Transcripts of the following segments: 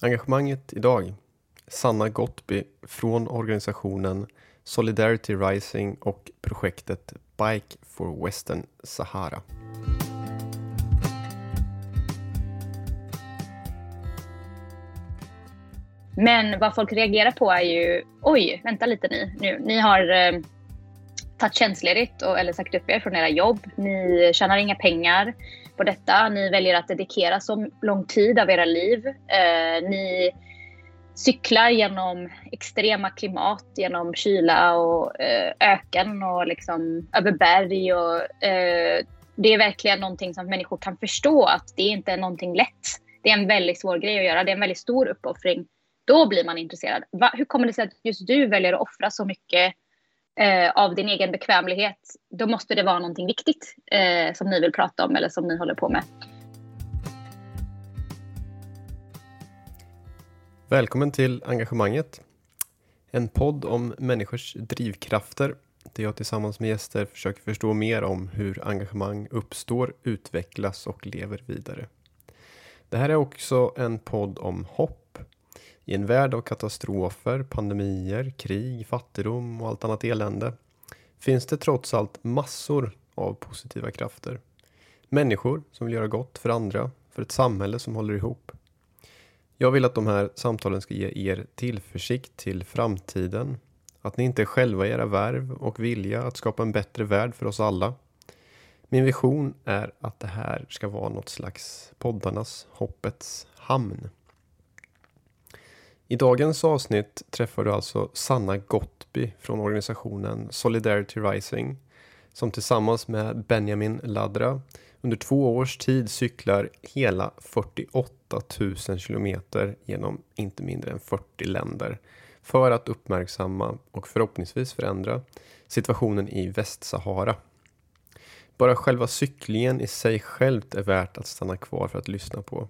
Engagemanget idag. Sanna Gottby från organisationen Solidarity Rising och projektet Bike for Western Sahara. Men vad folk reagerar på är ju, oj, vänta lite ni nu. Ni har eh, tagit tjänstledigt och, eller sagt upp er från era jobb. Ni tjänar inga pengar på detta. Ni väljer att dedikera så lång tid av era liv. Eh, ni cyklar genom extrema klimat, genom kyla och eh, öken och liksom över berg. Och, eh, det är verkligen någonting som människor kan förstå att det inte är någonting lätt. Det är en väldigt svår grej att göra. Det är en väldigt stor uppoffring. Då blir man intresserad. Va, hur kommer det sig att just du väljer att offra så mycket eh, av din egen bekvämlighet? Då måste det vara någonting viktigt eh, som ni vill prata om eller som ni håller på med. Välkommen till Engagemanget. En podd om människors drivkrafter där jag tillsammans med gäster försöker förstå mer om hur engagemang uppstår, utvecklas och lever vidare. Det här är också en podd om hopp. I en värld av katastrofer, pandemier, krig, fattigdom och allt annat elände finns det trots allt massor av positiva krafter. Människor som vill göra gott för andra, för ett samhälle som håller ihop. Jag vill att de här samtalen ska ge er tillförsikt till framtiden. Att ni inte är själva i era värv och vilja att skapa en bättre värld för oss alla. Min vision är att det här ska vara något slags poddarnas, hoppets hamn. I dagens avsnitt träffar du alltså Sanna Gottby från organisationen Solidarity Rising som tillsammans med Benjamin Ladra under två års tid cyklar hela 48 000 kilometer genom inte mindre än 40 länder för att uppmärksamma och förhoppningsvis förändra situationen i Västsahara. Bara själva cyklingen i sig självt är värt att stanna kvar för att lyssna på.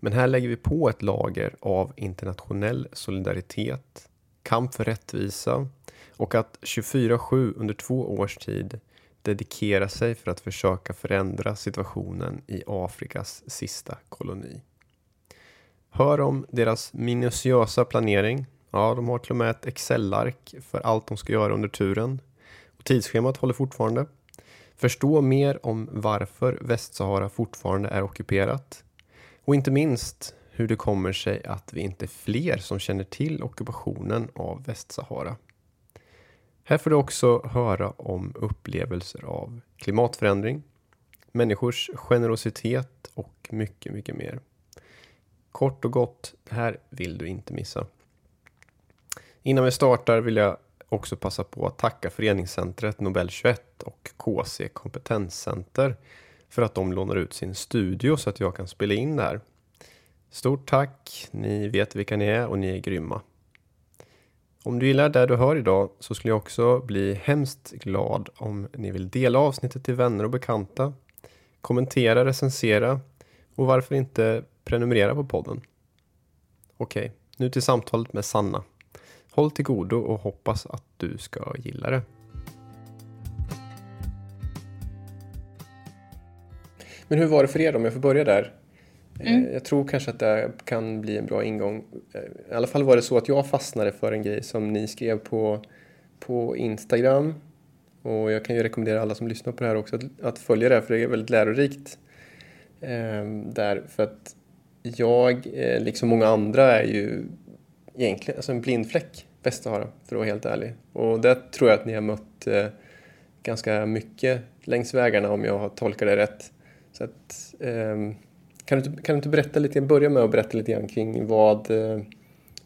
Men här lägger vi på ett lager av internationell solidaritet, kamp för rättvisa och att 24-7 under två års tid dedikera sig för att försöka förändra situationen i Afrikas sista koloni. Hör om deras minutiösa planering. Ja, de har till och med ett Excel-ark för allt de ska göra under turen. Och tidsschemat håller fortfarande. Förstå mer om varför Västsahara fortfarande är ockuperat. Och inte minst hur det kommer sig att vi inte är fler som känner till ockupationen av Västsahara. Här får du också höra om upplevelser av klimatförändring, människors generositet och mycket, mycket mer. Kort och gott, det här vill du inte missa. Innan vi startar vill jag också passa på att tacka Föreningscentret Nobel 21 och KC Kompetenscenter för att de lånar ut sin studio så att jag kan spela in det här. Stort tack! Ni vet vilka ni är och ni är grymma. Om du gillar det du hör idag så skulle jag också bli hemskt glad om ni vill dela avsnittet till vänner och bekanta, kommentera, recensera och varför inte prenumerera på podden. Okej, nu till samtalet med Sanna. Håll till godo och hoppas att du ska gilla det. Men hur var det för er då, om jag får börja där? Mm. Eh, jag tror kanske att det kan bli en bra ingång. Eh, I alla fall var det så att jag fastnade för en grej som ni skrev på, på Instagram. Och jag kan ju rekommendera alla som lyssnar på det här också att, att följa det, för det är väldigt lärorikt. Eh, där, för att jag, eh, liksom många andra, är ju egentligen alltså en blind fläck, Västsahara, för att vara helt ärlig. Och det tror jag att ni har mött eh, ganska mycket längs vägarna, om jag har tolkat det rätt. Så att, eh, kan, du, kan du inte berätta lite, börja med att berätta lite grann kring vad eh,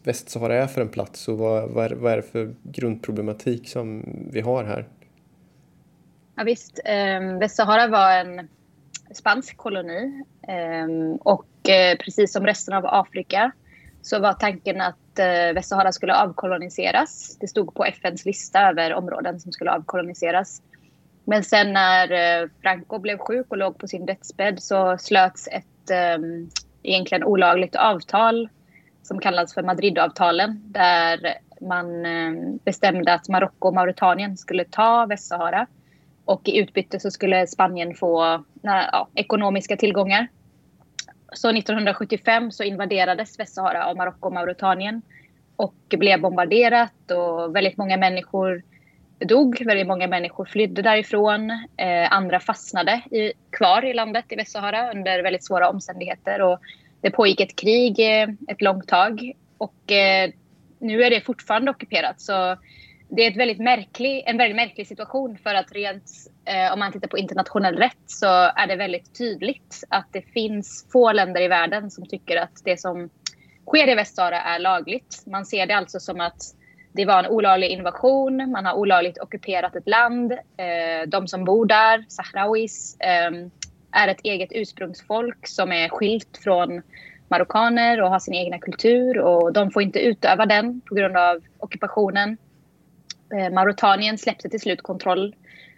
Västsahara är för en plats och vad, vad, är, vad är det för grundproblematik som vi har här? Ja, visst, eh, Västsahara var en spansk koloni ehm, och eh, precis som resten av Afrika så var tanken att eh, Västsahara skulle avkoloniseras. Det stod på FNs lista över områden som skulle avkoloniseras. Men sen när eh, Franco blev sjuk och låg på sin dödsbädd så slöts ett um, egentligen olagligt avtal som kallas för Madridavtalen där man um, bestämde att Marocko och Mauritanien skulle ta Västsahara och i utbyte så skulle Spanien få ja, ekonomiska tillgångar. Så 1975 så invaderades Västsahara av Marocko och Mauritanien och blev bombarderat och väldigt många människor dog. Väldigt många människor flydde därifrån. Eh, andra fastnade i, kvar i landet i Västsahara under väldigt svåra omständigheter. Och det pågick ett krig eh, ett långt tag och eh, nu är det fortfarande ockuperat. Så det är ett väldigt märklig, en väldigt märklig situation för att rent eh, om man tittar på internationell rätt så är det väldigt tydligt att det finns få länder i världen som tycker att det som sker i Västsahara är lagligt. Man ser det alltså som att det var en olaglig invasion, man har olagligt ockuperat ett land. Eh, de som bor där, sahrawis, eh, är ett eget ursprungsfolk som är skilt från marockaner och har sin egna kultur och de får inte utöva den på grund av ockupationen. Eh, Mauritanien släppte till slut kontroll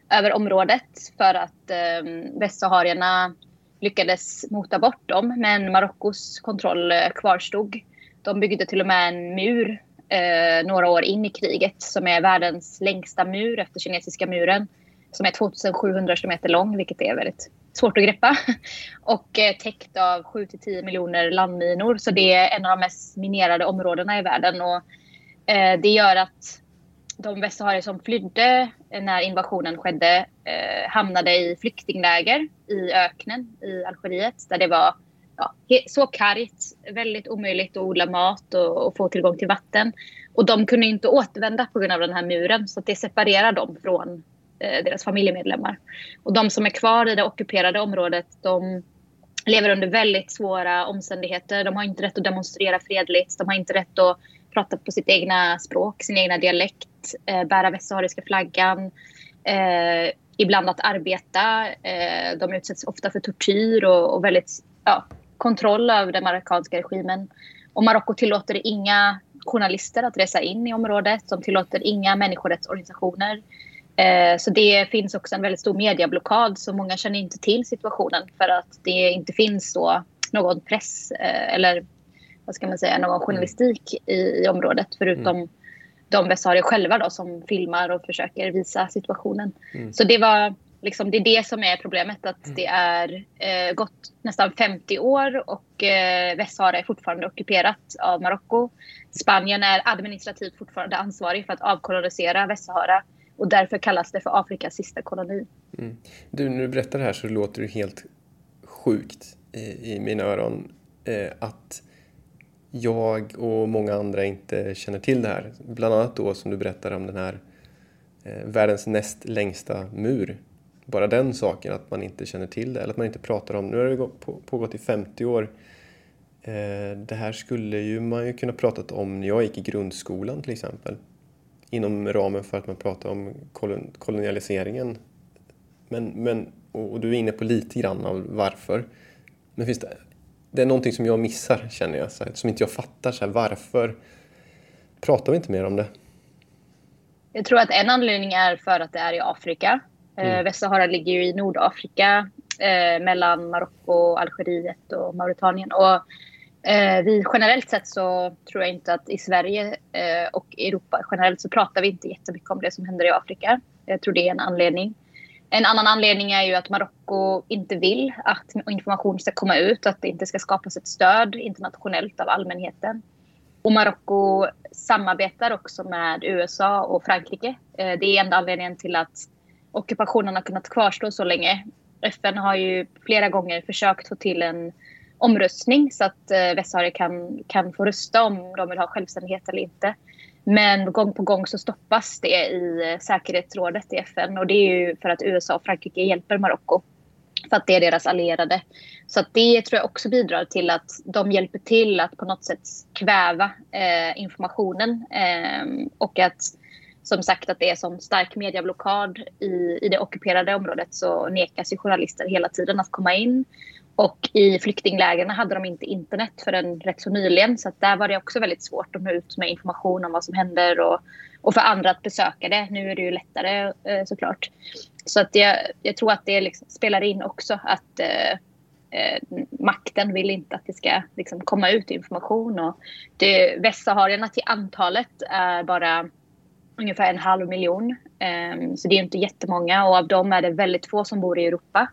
över området för att eh, västsaharierna lyckades mota bort dem. Men Marockos kontroll eh, kvarstod. De byggde till och med en mur eh, några år in i kriget som är världens längsta mur efter kinesiska muren. Som är 2700 kilometer lång, vilket är väldigt svårt att greppa. Och eh, täckt av 7-10 miljoner landminor. Så det är en av de mest minerade områdena i världen. Och, eh, det gör att de västsaharier som flydde när invasionen skedde eh, hamnade i flyktingläger i öknen i Algeriet där det var ja, så kargt, väldigt omöjligt att odla mat och, och, få tillgång till vatten. Och de kunde inte återvända på grund av den här muren så det separerar dem från eh, deras familjemedlemmar. Och de som är kvar i det ockuperade området de lever under väldigt svåra omständigheter. De har inte rätt att demonstrera fredligt, de har inte rätt att prata på sitt egna språk, sin egna dialekt, eh, bära västsahariska flaggan. Eh, ibland att arbeta. Eh, de utsätts ofta för tortyr och, och väldigt ja, kontroll över den marockanska regimen. Och Marocko tillåter inga journalister att resa in i området. De tillåter inga människorättsorganisationer. Eh, så det finns också en väldigt stor medieblockad så många känner inte till situationen för att det inte finns så någon press eh, eller vad ska man säga, någon journalistik i, i området förutom mm. de västsaharier själva då, som filmar och försöker visa situationen. Mm. Så det var liksom, det är det som är problemet att mm. det är eh, gått nästan 50 år och eh, Västsahara är fortfarande ockuperat av Marocko. Spanien är administrativt fortfarande ansvarig för att avkolonisera Västsahara och därför kallas det för Afrikas sista koloni. Mm. Du, när du berättar det här så låter det helt sjukt i, i mina öron eh, att jag och många andra inte känner till det här. Bland annat då som du berättar om den här eh, världens näst längsta mur. Bara den saken att man inte känner till det eller att man inte pratar om Nu har det pågått i 50 år. Eh, det här skulle ju man ju kunna pratat om när jag gick i grundskolan till exempel. Inom ramen för att man pratar om kolon kolonialiseringen. Men, men, och du är inne på lite grann av varför. Men finns det det är någonting som jag missar känner jag, så här, som inte jag fattar. Så här, varför pratar vi inte mer om det? Jag tror att en anledning är för att det är i Afrika. Eh, mm. Västsahara ligger ju i Nordafrika eh, mellan Marocko, Algeriet och Mauritanien. Och, eh, vi generellt sett så tror jag inte att i Sverige eh, och Europa generellt så pratar vi inte jättemycket om det som händer i Afrika. Jag tror det är en anledning. En annan anledning är ju att Marocko inte vill att information ska komma ut, att det inte ska skapas ett stöd internationellt av allmänheten. Och Marocko samarbetar också med USA och Frankrike. Eh, det är enda anledningen till att ockupationen har kunnat kvarstå så länge. FN har ju flera gånger försökt få till en omröstning så att eh, Västsahara kan, kan få rösta om de vill ha självständighet eller inte. Men gång på gång så stoppas det i eh, säkerhetsrådet i FN och det är ju för att USA och Frankrike hjälper Marocko. För att det är deras allierade. Så att det tror jag också bidrar till att de hjälper till att på något sätt kväva eh, informationen. Eh, och att som sagt att det är sån stark medieblockad i, i det ockuperade området så nekas ju journalister hela tiden att komma in. Och i flyktinglägren hade de inte internet förrän rätt så nyligen. Så där var det också väldigt svårt att nå ut med information om vad som händer och, och för andra att besöka det. Nu är det ju lättare eh, såklart. Så att jag, jag tror att det liksom spelar in också att eh, eh, makten vill inte att det ska liksom, komma ut information. Och det, västsaharierna till antalet är bara ungefär en halv miljon. Eh, så det är inte jättemånga och av dem är det väldigt få som bor i Europa.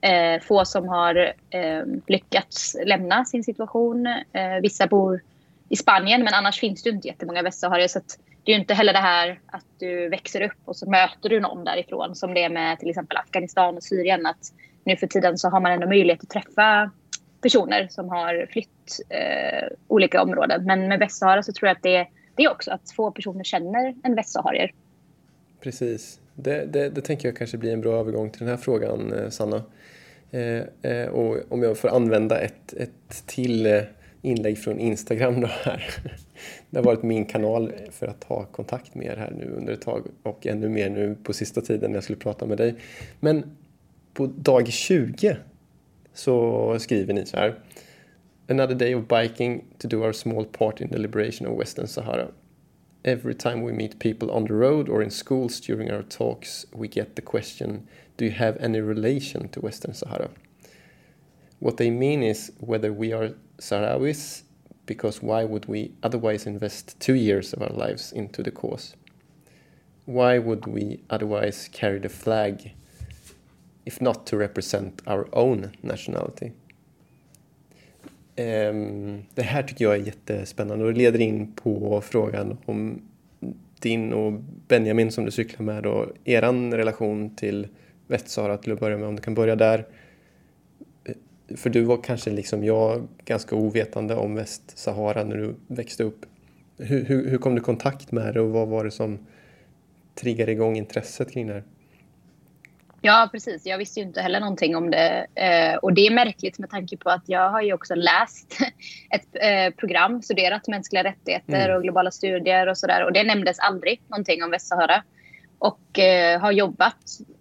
Eh, få som har eh, lyckats lämna sin situation. Eh, vissa bor i Spanien men annars finns det inte jättemånga västsaharier. Så det är inte heller det här att du växer upp och så möter du någon därifrån som det är med till exempel Afghanistan och Syrien. Att nu för tiden så har man ändå möjlighet att träffa personer som har flytt eh, olika områden. Men med Västsahara så tror jag att det, är det är också att få personer känner en västsaharier. Precis. Det, det, det, tänker jag kanske blir en bra övergång till den här frågan, eh, Sanna. Eh, eh, och om jag får använda ett, ett till eh, inlägg från Instagram då här. Det har varit min kanal för att ha kontakt med er här nu under ett tag och ännu mer nu på sista tiden när jag skulle prata med dig. Men på dag 20 så skriver ni så här. Another day of biking to do our small part in the liberation of Western Sahara. Every time we meet people on the road or in schools during our talks we get the question Do you have any relation to Western Sahara? What they mean is whether we are Sahrawis because why would we otherwise invest two years of our lives into the cause? Why would we otherwise carry the flag if not to represent our own nationality. Ehm, det här tycker jag är jättespännande och det leder in på frågan om din och Benjamin som du cyklar med och eran relation till Västsahara till att börja med, om du kan börja där. Eh, för du var kanske liksom jag ganska ovetande om Västsahara när du växte upp. Hur, hur, hur kom du i kontakt med det och vad var det som triggade igång intresset kring det här? Ja, precis. Jag visste ju inte heller någonting om det. Eh, och det är märkligt med tanke på att jag har ju också läst ett eh, program, studerat mänskliga rättigheter mm. och globala studier och sådär. Och det nämndes aldrig någonting om Västsahara. Och eh, har jobbat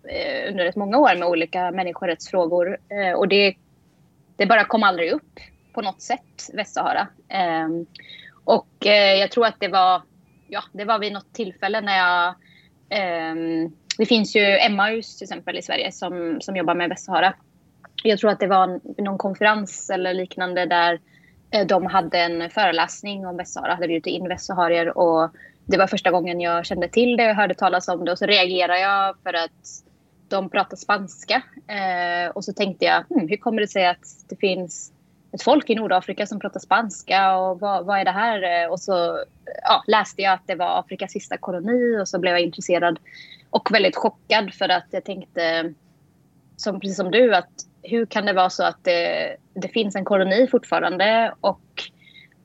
eh, under rätt många år med olika människorättsfrågor. Eh, och det, det bara kom aldrig upp på något sätt, Västsahara. Ehm, och eh, jag tror att det var, ja, det var vid något tillfälle när jag ehm, det finns ju Emmaus till exempel i Sverige som, som jobbar med Västsahara. Jag tror att det var någon konferens eller liknande där eh, de hade en föreläsning om Västsahara, hade bjudit in västsaharier och det var första gången jag kände till det och hörde talas om det och så reagerade jag för att de pratar spanska. Eh, och så tänkte jag, hmm, hur kommer det sig att det finns ett folk i Nordafrika som pratar spanska och vad, vad är det här? Och så ja, läste jag att det var Afrikas sista koloni och så blev jag intresserad och väldigt chockad för att jag tänkte, som, precis som du, att hur kan det vara så att det, det finns en koloni fortfarande och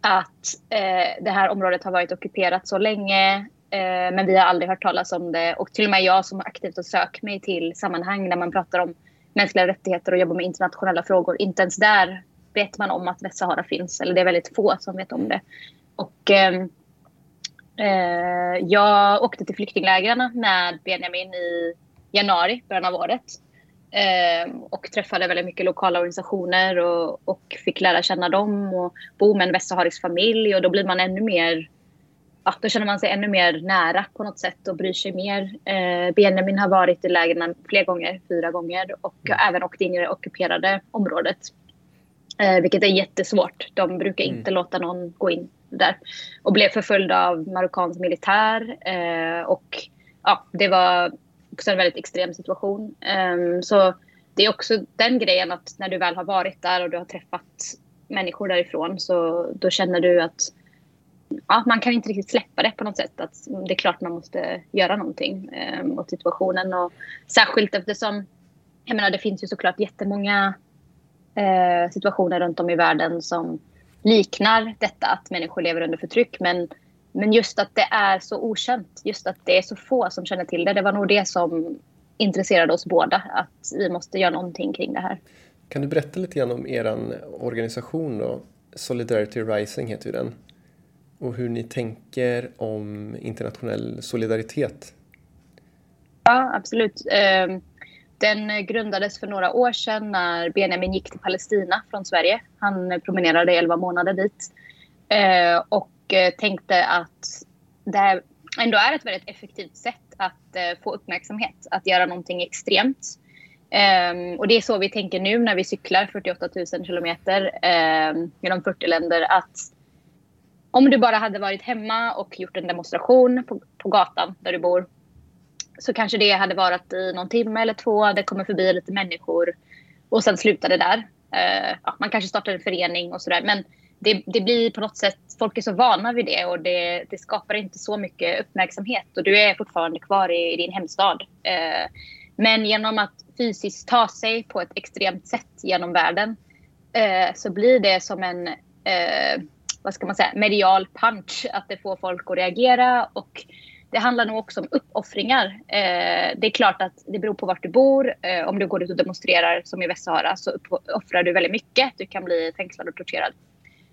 att eh, det här området har varit ockuperat så länge eh, men vi har aldrig hört talas om det. Och till och med jag som aktivt har sökt mig till sammanhang där man pratar om mänskliga rättigheter och jobbar med internationella frågor. Inte ens där vet man om att Västsahara finns. Eller det är väldigt få som vet om det. Och eh, jag åkte till flyktinglägren med Benjamin i januari, början av året. Eh, och träffade väldigt mycket lokala organisationer och, och, fick lära känna dem och bo med en västsaharisk familj och då blir man ännu mer ja, då känner man sig ännu mer nära på något sätt och bryr sig mer. Eh, Benjamin har varit i lägren flera gånger, fyra gånger och mm. även åkt in i det ockuperade området. Eh, vilket är jättesvårt. De brukar inte mm. låta någon gå in där. Och blev förföljd av marockansk militär. Eh, och ja, det var också en väldigt extrem situation. Eh, så det är också den grejen att när du väl har varit där och du har träffat människor därifrån så då känner du att ja, man kan inte riktigt släppa det på något sätt. Att det är klart man måste göra någonting eh, åt situationen. Och särskilt eftersom jag menar, det finns ju såklart jättemånga eh, situationer runt om i världen som liknar detta att människor lever under förtryck. Men, men just att det är så okänt, just att det är så få som känner till det. Det var nog det som intresserade oss båda, att vi måste göra någonting kring det här. Kan du berätta lite grann om er organisation då? Solidarity Rising heter ju den. Och hur ni tänker om internationell solidaritet. Ja, absolut. Den grundades för några år sedan när Benjamin gick till Palestina från Sverige. Han promenerade 11 månader dit eh, och eh, tänkte att det här ändå är ett väldigt effektivt sätt att eh, få uppmärksamhet, att göra någonting extremt. Um, och det är så vi tänker nu när vi cyklar 48 000 kilometer um, genom 40 länder. Att om du bara hade varit hemma och gjort en demonstration på, på gatan där du bor så kanske det hade varit i någon timme eller två. Det kommer förbi lite människor. och sen slutar det där. Uh, ja, man kanske startar en förening och sådär. Men det, det, blir på något sätt, folk är så vana vid det och det, det, skapar inte så mycket uppmärksamhet. Och du är fortfarande kvar i, i din hemstad. Uh, men genom att fysiskt ta sig på ett extremt sätt genom världen uh, så blir det som en vad ska man säga, medial punch. Att det får folk att reagera. Och det handlar nog också om uppoffringar. Eh, det är klart att det beror på vart du bor. Eh, om du går ut och demonstrerar som i Västsahara så offrar du väldigt mycket. Du kan bli fängslad och torterad.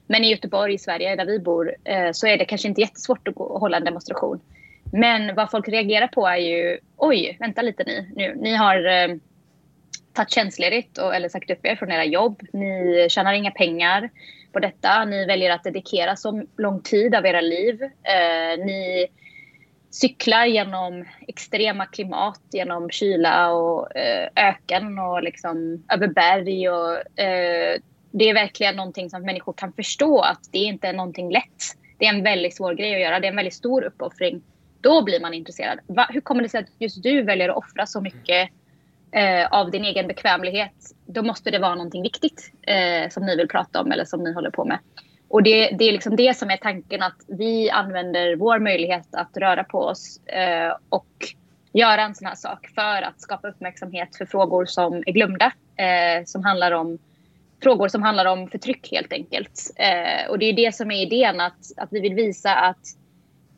Men i Göteborg, i Sverige, där vi bor, eh, så är det kanske inte jättesvårt att, gå, att hålla en demonstration. Men vad folk reagerar på är ju, oj, vänta lite ni nu. Ni har eh, tagit tjänstledigt och, eller sagt upp er från era jobb. Ni tjänar inga pengar på detta. Ni väljer att dedikera så lång tid av era liv. Eh, ni cyklar genom extrema klimat, genom kyla och eh, öken och liksom över berg. Och, eh, det är verkligen någonting som människor kan förstå att det inte är någonting lätt. Det är en väldigt svår grej att göra. Det är en väldigt stor uppoffring. Då blir man intresserad. Va, hur kommer det sig att just du väljer att offra så mycket eh, av din egen bekvämlighet? Då måste det vara någonting viktigt eh, som ni vill prata om eller som ni håller på med. Och det, det, är liksom det som är tanken att vi använder vår möjlighet att röra på oss eh, och göra en sån här sak för att skapa uppmärksamhet för frågor som är glömda. Eh, som handlar om frågor som handlar om förtryck helt enkelt. Eh, och det är det som är idén att, att vi vill visa att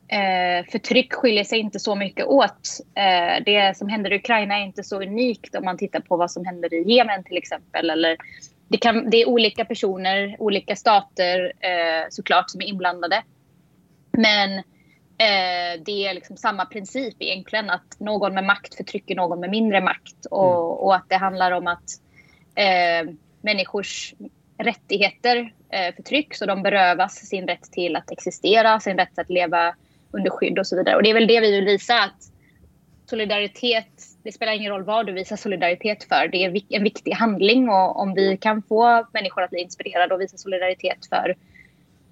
eh, förtryck skiljer sig inte så mycket åt. Eh, det som händer i Ukraina är inte så unikt om man tittar på vad som händer i Jemen till exempel eller det, kan, det är olika personer, olika stater eh, såklart som är inblandade. Men eh, det är liksom samma princip egentligen att någon med makt förtrycker någon med mindre makt och, mm. och att det handlar om att eh, människors rättigheter eh, förtrycks och de berövas sin rätt till att existera, sin rätt att leva under skydd och så vidare. Och det är väl det vi vill visa att solidaritet, det spelar ingen roll vad du visar solidaritet för. Det är en viktig handling och om vi kan få människor att bli inspirerade och visa solidaritet för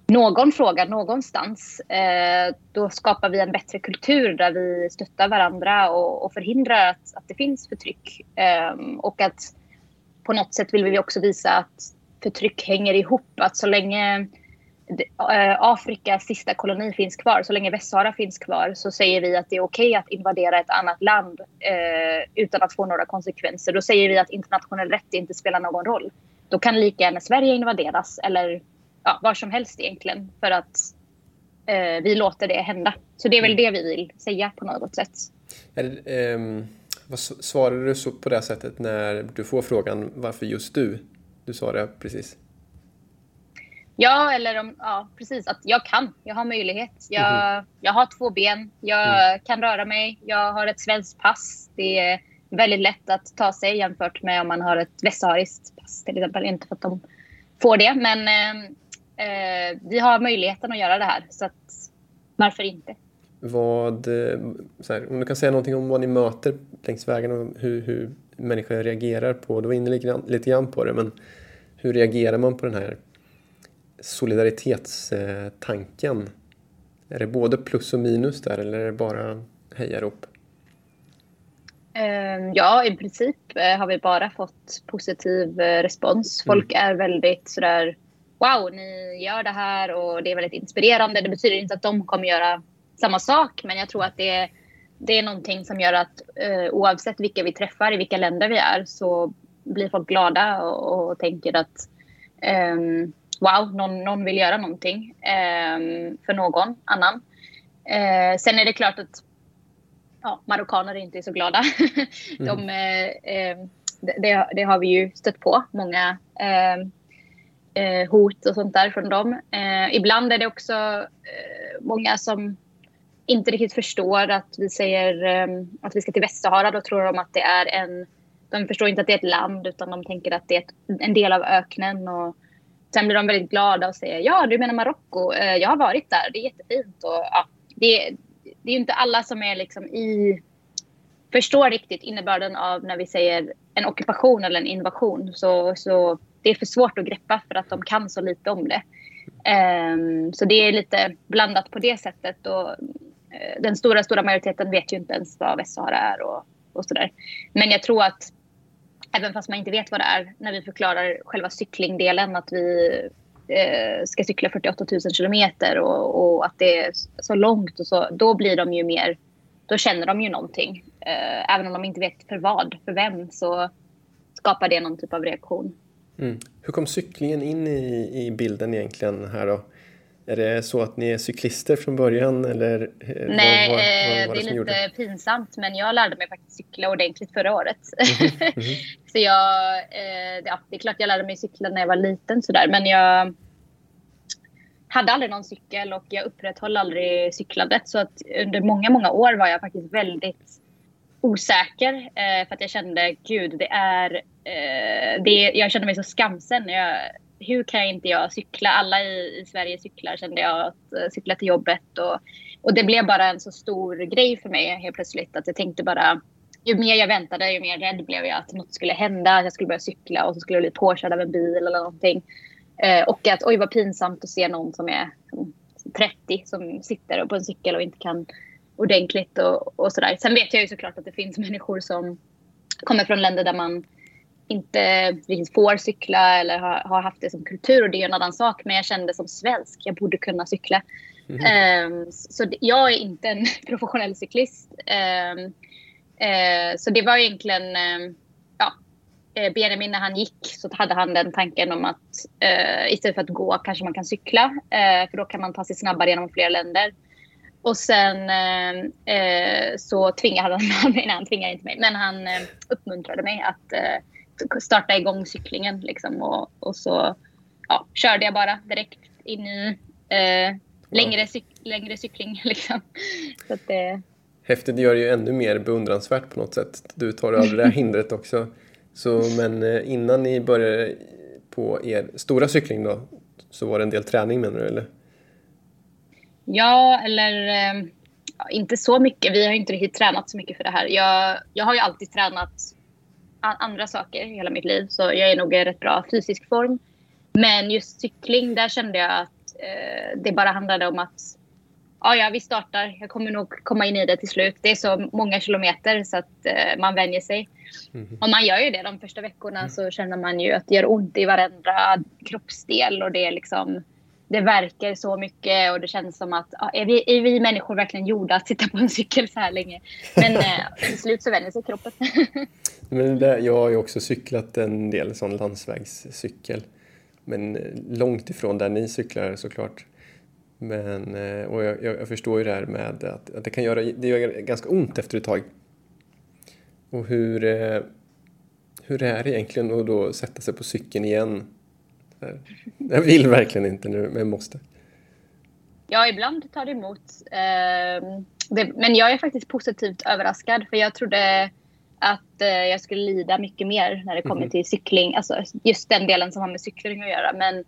någon fråga någonstans, eh, då skapar vi en bättre kultur där vi stöttar varandra och, förhindrar att, att det finns förtryck. Ehm, och att på något sätt vill vi också visa att förtryck hänger ihop. Att så länge Afrikas sista koloni finns kvar, så länge Västsahara finns kvar så säger vi att det är okej okay att invadera ett annat land eh, utan att få några konsekvenser. Då säger vi att internationell rätt inte spelar någon roll. Då kan lika gärna Sverige invaderas eller ja, var som helst egentligen för att eh, vi låter det hända. Så det är väl mm. det vi vill säga på något sätt. Det, um, vad svarar du på det sättet när du får frågan varför just du? Du sa det precis. Ja, eller om, ja, precis. Att jag kan. Jag har möjlighet. Jag, mm. jag har två ben. Jag mm. kan röra mig. Jag har ett svenskt pass. Det är väldigt lätt att ta sig jämfört med om man har ett västsahariskt pass till exempel. Inte för att de får det, men eh, eh, vi har möjligheten att göra det här. Så att, varför inte? Vad, eh, här, om du kan säga någonting om vad ni möter längs vägen och hur, hur människor reagerar på, du var inne lite, lite grann på det, men hur reagerar man på den här solidaritetstanken? Är det både plus och minus där eller är det bara hejarop? Ehm, ja, i princip eh, har vi bara fått positiv eh, respons. Mm. Folk mm. är väldigt sådär Wow, ni gör det här och det är väldigt inspirerande. Det betyder inte att de kommer göra samma sak, men jag tror att det är, det är någonting som gör att uh, oavsett vilka vi träffar, i vilka länder vi är, så blir folk glada och, och tänker att um, wow, någon, någon vill göra någonting eh, för någon annan. Eh, sen är det klart att ja, marockaner inte är så glada. De, mm. eh, ehm, det, det, har vi ju stött på, många ehm, eh, hot och sånt där från dem. Ibland är det också många som inte riktigt förstår att vi säger ehm, att vi ska till Västsahara. Då tror de att det är en... De förstår inte att det är ett land utan de tänker att det är ett, en del av öknen. Och, Sen blir de väldigt glada och säger ja, du menar Marocko? Eh, jag har varit där, det är jättefint. Och, ja, det, det är ju inte alla som är liksom i förstår riktigt innebörden av när vi säger en ockupation eller en invasion. Så, så det är för svårt att greppa för att de kan så lite om det. Um, så det är lite blandat på det sättet. Och, uh, den stora, stora majoriteten vet ju inte ens vad Västsahara är och, och sådär. Men jag tror att även fast man inte vet vad det är, när vi förklarar själva cyklingdelen, att vi eh, ska cykla 48 000 kilometer och, och, att det är så långt och så, då blir de ju mer, då känner de ju någonting. Eh, även om de inte vet för vad, för vem, så skapar det någon typ av reaktion. Mm. Hur kom cyklingen in i, i bilden egentligen här då? Är det så att ni är cyklister från början eller? Eh, Nej, vad, vad, vad, det är lite gjorde? pinsamt men jag lärde mig faktiskt cykla ordentligt förra året. Mm -hmm. så jag, eh, ja, det är klart jag lärde mig cykla när jag var liten sådär men jag hade aldrig någon cykel och jag upprätthöll aldrig cyklandet så att under många, många år var jag faktiskt väldigt osäker eh, för att jag kände gud det är, eh, det, jag kände mig så skamsen. Jag, hur kan inte jag cykla? Alla i, i Sverige cyklar kände jag att eh, cykla till jobbet och, och det blev bara en så stor grej för mig helt plötsligt att jag tänkte bara ju mer jag väntade ju mer rädd blev jag att något skulle hända, att jag skulle börja cykla och så skulle jag bli påkörd av en bil eller någonting. Eh, och att oj vad pinsamt att se någon som är mm, 30 som sitter på en cykel och inte kan ordentligt och, och sådär. Sen vet jag ju såklart att det finns människor som kommer från länder där man inte riktigt får cykla eller har, har, haft det som kultur och det är en annan sak. Men jag kände som svensk, jag borde kunna cykla. Mm. Um, så jag är inte en professionell cyklist. Um, uh, så det var egentligen, um, ja, eh, Benjamin när han gick så hade han den tanken om att uh, istället för att gå kanske man kan cykla. Uh, för då kan man ta sig snabbare genom fler länder. Och sen så tvingade han mig, nej han tvingade inte mig, men han uppmuntrade mig att starta igång cyklingen liksom och, och så ja, körde jag bara direkt in i eh, längre, cyk längre cykling liksom. Så att, eh... Häftigt, det gör det ju ännu mer beundransvärt på något sätt. Du tar över det här hindret också. Så, men eh, innan ni började på er stora cykling då, så var det en del träning menar du eller? Ja, eller eh, inte så mycket. Vi har inte riktigt tränat så mycket för det här. Jag, jag har ju alltid tränat andra saker i hela mitt liv. Så jag är nog i rätt bra fysisk form. Men just cykling, där kände jag att eh, det bara handlade om att ja, ja, vi startar. Jag kommer nog komma in i det till slut. Det är så många kilometer så att eh, man vänjer sig. Mm. Och man gör ju det de första veckorna mm. så känner man ju att det gör ont i varenda kroppsdel och det är liksom det verkar så mycket och det känns som att ja, är, vi, är vi människor verkligen gjorda att sitta på en cykel så här länge? Men eh, till slut så vänjer sig kroppen. Men det, jag har ju också cyklat en del sån landsvägscykel. Men eh, långt ifrån där ni cyklar såklart. Men, eh, och jag, jag, förstår ju det här med att, att, det kan göra det gör ganska ont efter ett tag. Och hur, hur är det egentligen att då sätta sig på cykeln igen? Jag vill verkligen inte nu, men jag måste. Ja, ibland tar det emot. Ehm, men jag är faktiskt positivt överraskad för jag trodde att eh, jag skulle lida mycket mer när det kommer mm. till cykling. Alltså just den delen som har med cykling att göra. Men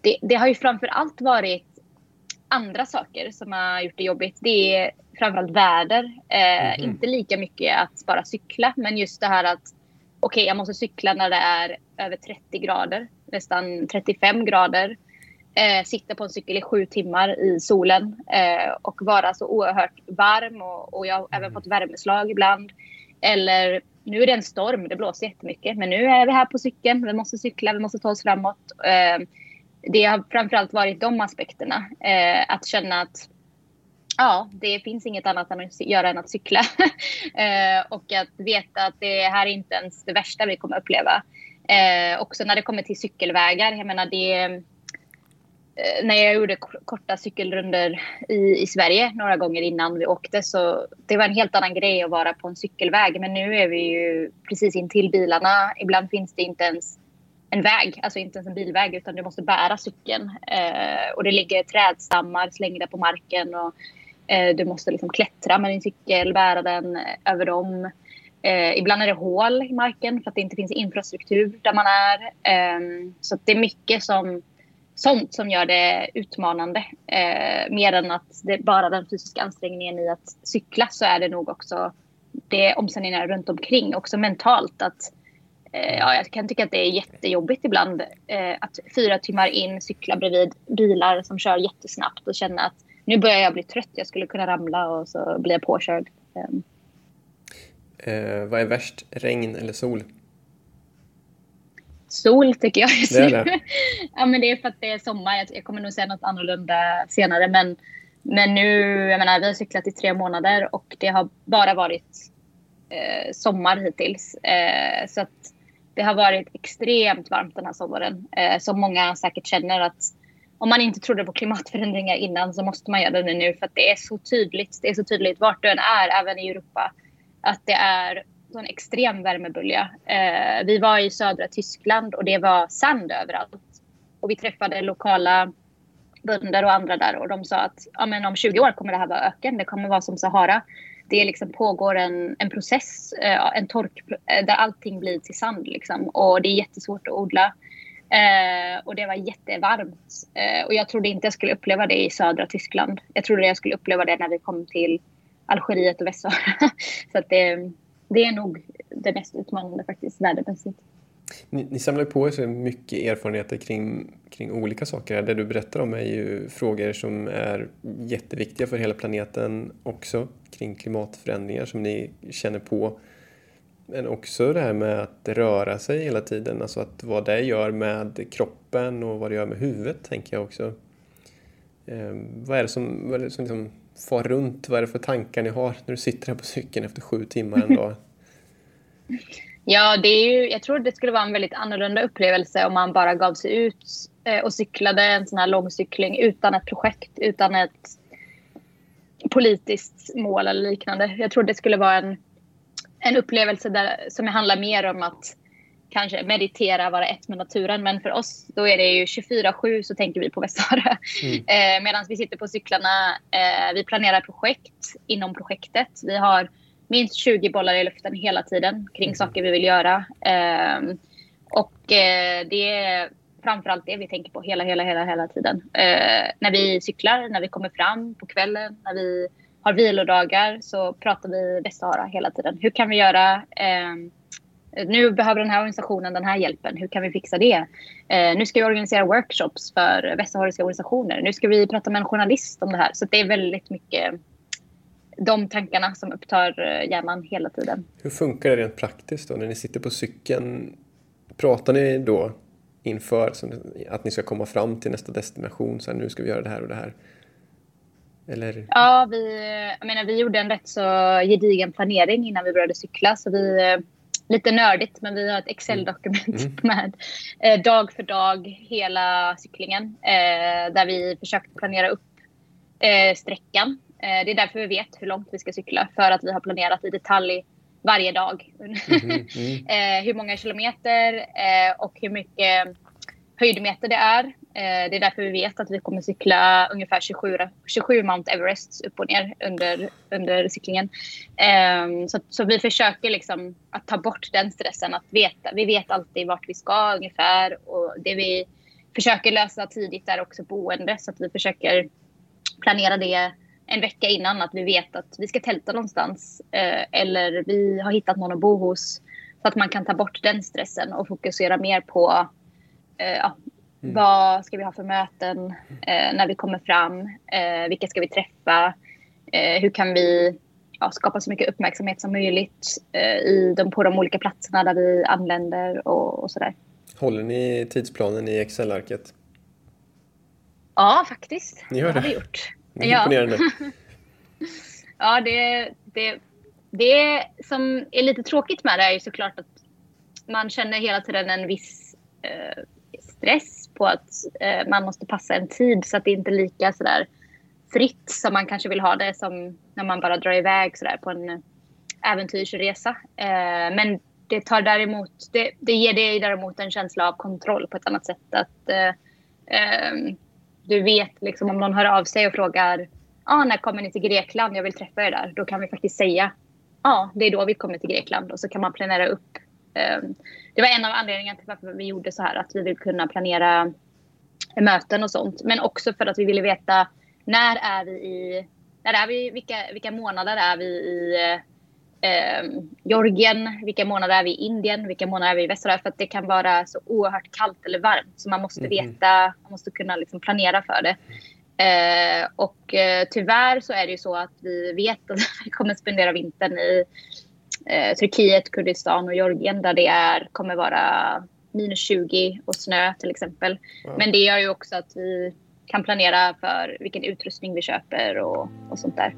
det, det har ju framför allt varit andra saker som har gjort det jobbigt. Det är framförallt väder. Mm. Inte lika mycket att bara cykla, men just det här att okej, okay, jag måste cykla när det är över 30 grader, nästan 35 grader. Eh, sitta på en cykel i sju timmar i solen eh, och vara så oerhört varm och, och jag har även mm. fått värmeslag ibland. Eller nu är det en storm, det blåser jättemycket. Men nu är vi här på cykeln, vi måste cykla, vi måste ta oss framåt. Eh, det har framförallt varit de aspekterna. Eh, att känna att ja, det finns inget annat att göra än att cykla. eh, och att veta att det här är inte ens det värsta vi kommer uppleva. Eh, också när det kommer till cykelvägar. Jag menar det Eh, när jag gjorde korta cykelrunder i, i Sverige några gånger innan vi åkte så det var en helt annan grej att vara på en cykelväg. Men nu är vi ju precis intill bilarna. Ibland finns det inte ens en väg, alltså inte ens en bilväg utan du måste bära cykeln. Eh, och det ligger trädstammar slängda på marken och eh, du måste liksom klättra med din cykel, bära den eh, över dem. Eh, ibland är det hål i marken för att det inte finns infrastruktur där man är. Eh, så det är mycket som sånt som gör det utmanande. Eh, mer än att det bara den fysiska ansträngningen i att cykla så är det nog också det omständigheterna runt omkring. Också mentalt att eh, ja, jag kan tycka att det är jättejobbigt ibland eh, att fyra timmar in cykla bredvid bilar som kör jättesnabbt och känna att nu börjar jag bli trött, jag skulle kunna ramla och så blir jag påkörd. Ehm, Eh, vad är värst, regn eller sol? sol tycker jag just nu. Det är det. ja, men det är för att det är sommar. Jag kommer nog säga något annorlunda senare. Men, men nu, jag menar, vi har cyklat i tre månader och det har bara varit eh, sommar hittills. Eh, så att det har varit extremt varmt den här sommaren. Eh, som många säkert känner att om man inte trodde på klimatförändringar innan så måste man göra det nu för att det är så tydligt. Det är så tydligt vart du än är, även i Europa, att det är en extrem värmebölja. Eh, vi var i södra Tyskland och det var sand överallt. Och vi träffade lokala bönder och andra där och de sa att ja, men om 20 år kommer det här vara öken. Det kommer vara som Sahara. Det liksom pågår en, en process, eh, en tork, eh, där allting blir till sand. Liksom. Och det är jättesvårt att odla. Eh, och det var jättevarmt. Eh, och jag trodde inte jag skulle uppleva det i södra Tyskland. Jag trodde jag skulle uppleva det när vi kom till Algeriet och Västsahara. Så att det, det är nog det mest utmanande faktiskt, värdemässigt. Ni, ni samlar på er så mycket erfarenheter kring, kring olika saker. Det du berättar om är ju frågor som är jätteviktiga för hela planeten också, kring klimatförändringar som ni känner på. Men också det här med att röra sig hela tiden, alltså att vad det gör med kroppen och vad det gör med huvudet, tänker jag också. Eh, vad är det som, vad är det som liksom far runt? Vad är det för tankar ni har när du sitter här på cykeln efter sju timmar en dag? ja, det är ju, jag tror det skulle vara en väldigt annorlunda upplevelse om man bara gav sig ut eh, och cyklade en sån här långcykling utan ett projekt, utan ett politiskt mål eller liknande. Jag tror det skulle vara en, en upplevelse där, som handlar mer om att kanske meditera, vara ett med naturen. Men för oss då är det ju 24-7 så tänker vi på Västsahara. Mm. Eh, Medan vi sitter på cyklarna, eh, vi planerar projekt inom projektet. Vi har minst 20 bollar i luften hela tiden kring mm. saker vi vill göra. Eh, och det är framförallt det vi tänker på hela, hela, hela, hela tiden. Eh, när vi cyklar, när vi kommer fram på kvällen, när vi har vilodagar så pratar vi Västsahara hela tiden. Hur kan vi göra eh, nu behöver den här organisationen den här hjälpen. Hur kan vi fixa det? Eh, nu ska vi organisera workshops för västsahariska organisationer. Nu ska vi prata med en journalist om det här. Så det är väldigt mycket de tankarna som upptar eh, hjärnan hela tiden. Hur funkar det rent praktiskt då när ni sitter på cykeln? Pratar ni då inför att ni ska komma fram till nästa destination? Så här, nu ska vi göra det här och det här. Eller? Ja, vi, jag menar, vi gjorde en rätt så gedigen planering innan vi började cykla. Så vi lite nördigt, men vi har ett Excel-dokument mm. med eh, dag för dag hela cyklingen. Eh, där vi försökt planera upp eh, sträckan. Eh, det är därför vi vet hur långt vi ska cykla. För att vi har planerat i detalj varje dag. Mm. Mm. hur många kilometer eh, och hur mycket höjdmeter det är. Eh, det är därför vi vet att vi kommer cykla ungefär 27, 27 Mount Everest upp och ner under, under cyklingen. Ehm, så, så vi försöker liksom att ta bort den stressen. Att veta, vi vet alltid vart vi ska ungefär. Och det vi försöker lösa tidigt är också boende. Så att vi försöker planera det en vecka innan. Att vi vet att vi ska tälta någonstans. Eh, eller vi har hittat någon att bo hos. Så att man kan ta bort den stressen och fokusera mer på eh, ja, Mm. Vad ska vi ha för möten eh, när vi kommer fram? Eh, vilka ska vi träffa? Eh, hur kan vi ja, skapa så mycket uppmärksamhet som möjligt eh, i de, på de olika platserna där vi anländer och, och sådär. Håller ni tidsplanen i Excel-arket? Ja, faktiskt. Ni gör det? det har vi gjort. Det är imponerande. ja, det, det, det som är lite tråkigt med det är ju såklart att man känner hela tiden en viss eh, stress på att eh, man måste passa en tid så att det inte är lika sådär fritt som man kanske vill ha det som när man bara drar iväg sådär på en äventyrsresa. Eh, men det tar däremot, det, det ger dig däremot en känsla av kontroll på ett annat sätt. Att eh, ehm, du vet liksom om någon hör av sig och frågar ah, när kommer ni till Grekland? Jag vill träffa er där. Då kan vi faktiskt säga ja, ah, det är då vi kommer till Grekland och så kan man planera upp det var en av anledningarna till varför vi gjorde så här. Att vi vill kunna planera möten och sånt. Men också för att vi ville veta när är vi i, när är vi, vilka, vilka månader är vi i eh, Georgien, vilka månader är vi i Indien, vilka månader är vi i Västsahara. För att det kan vara så oerhört kallt eller varmt. Så man måste mm. veta, man måste kunna liksom planera för det. Eh, och eh, tyvärr så är det ju så att vi vet att vi kommer spendera vintern i eh, Turkiet, Kurdistan och Georgien där det är, kommer vara minus 20 och snö till exempel. Wow. Men det gör ju också att vi kan planera för vilken utrustning vi köper och, och sånt där.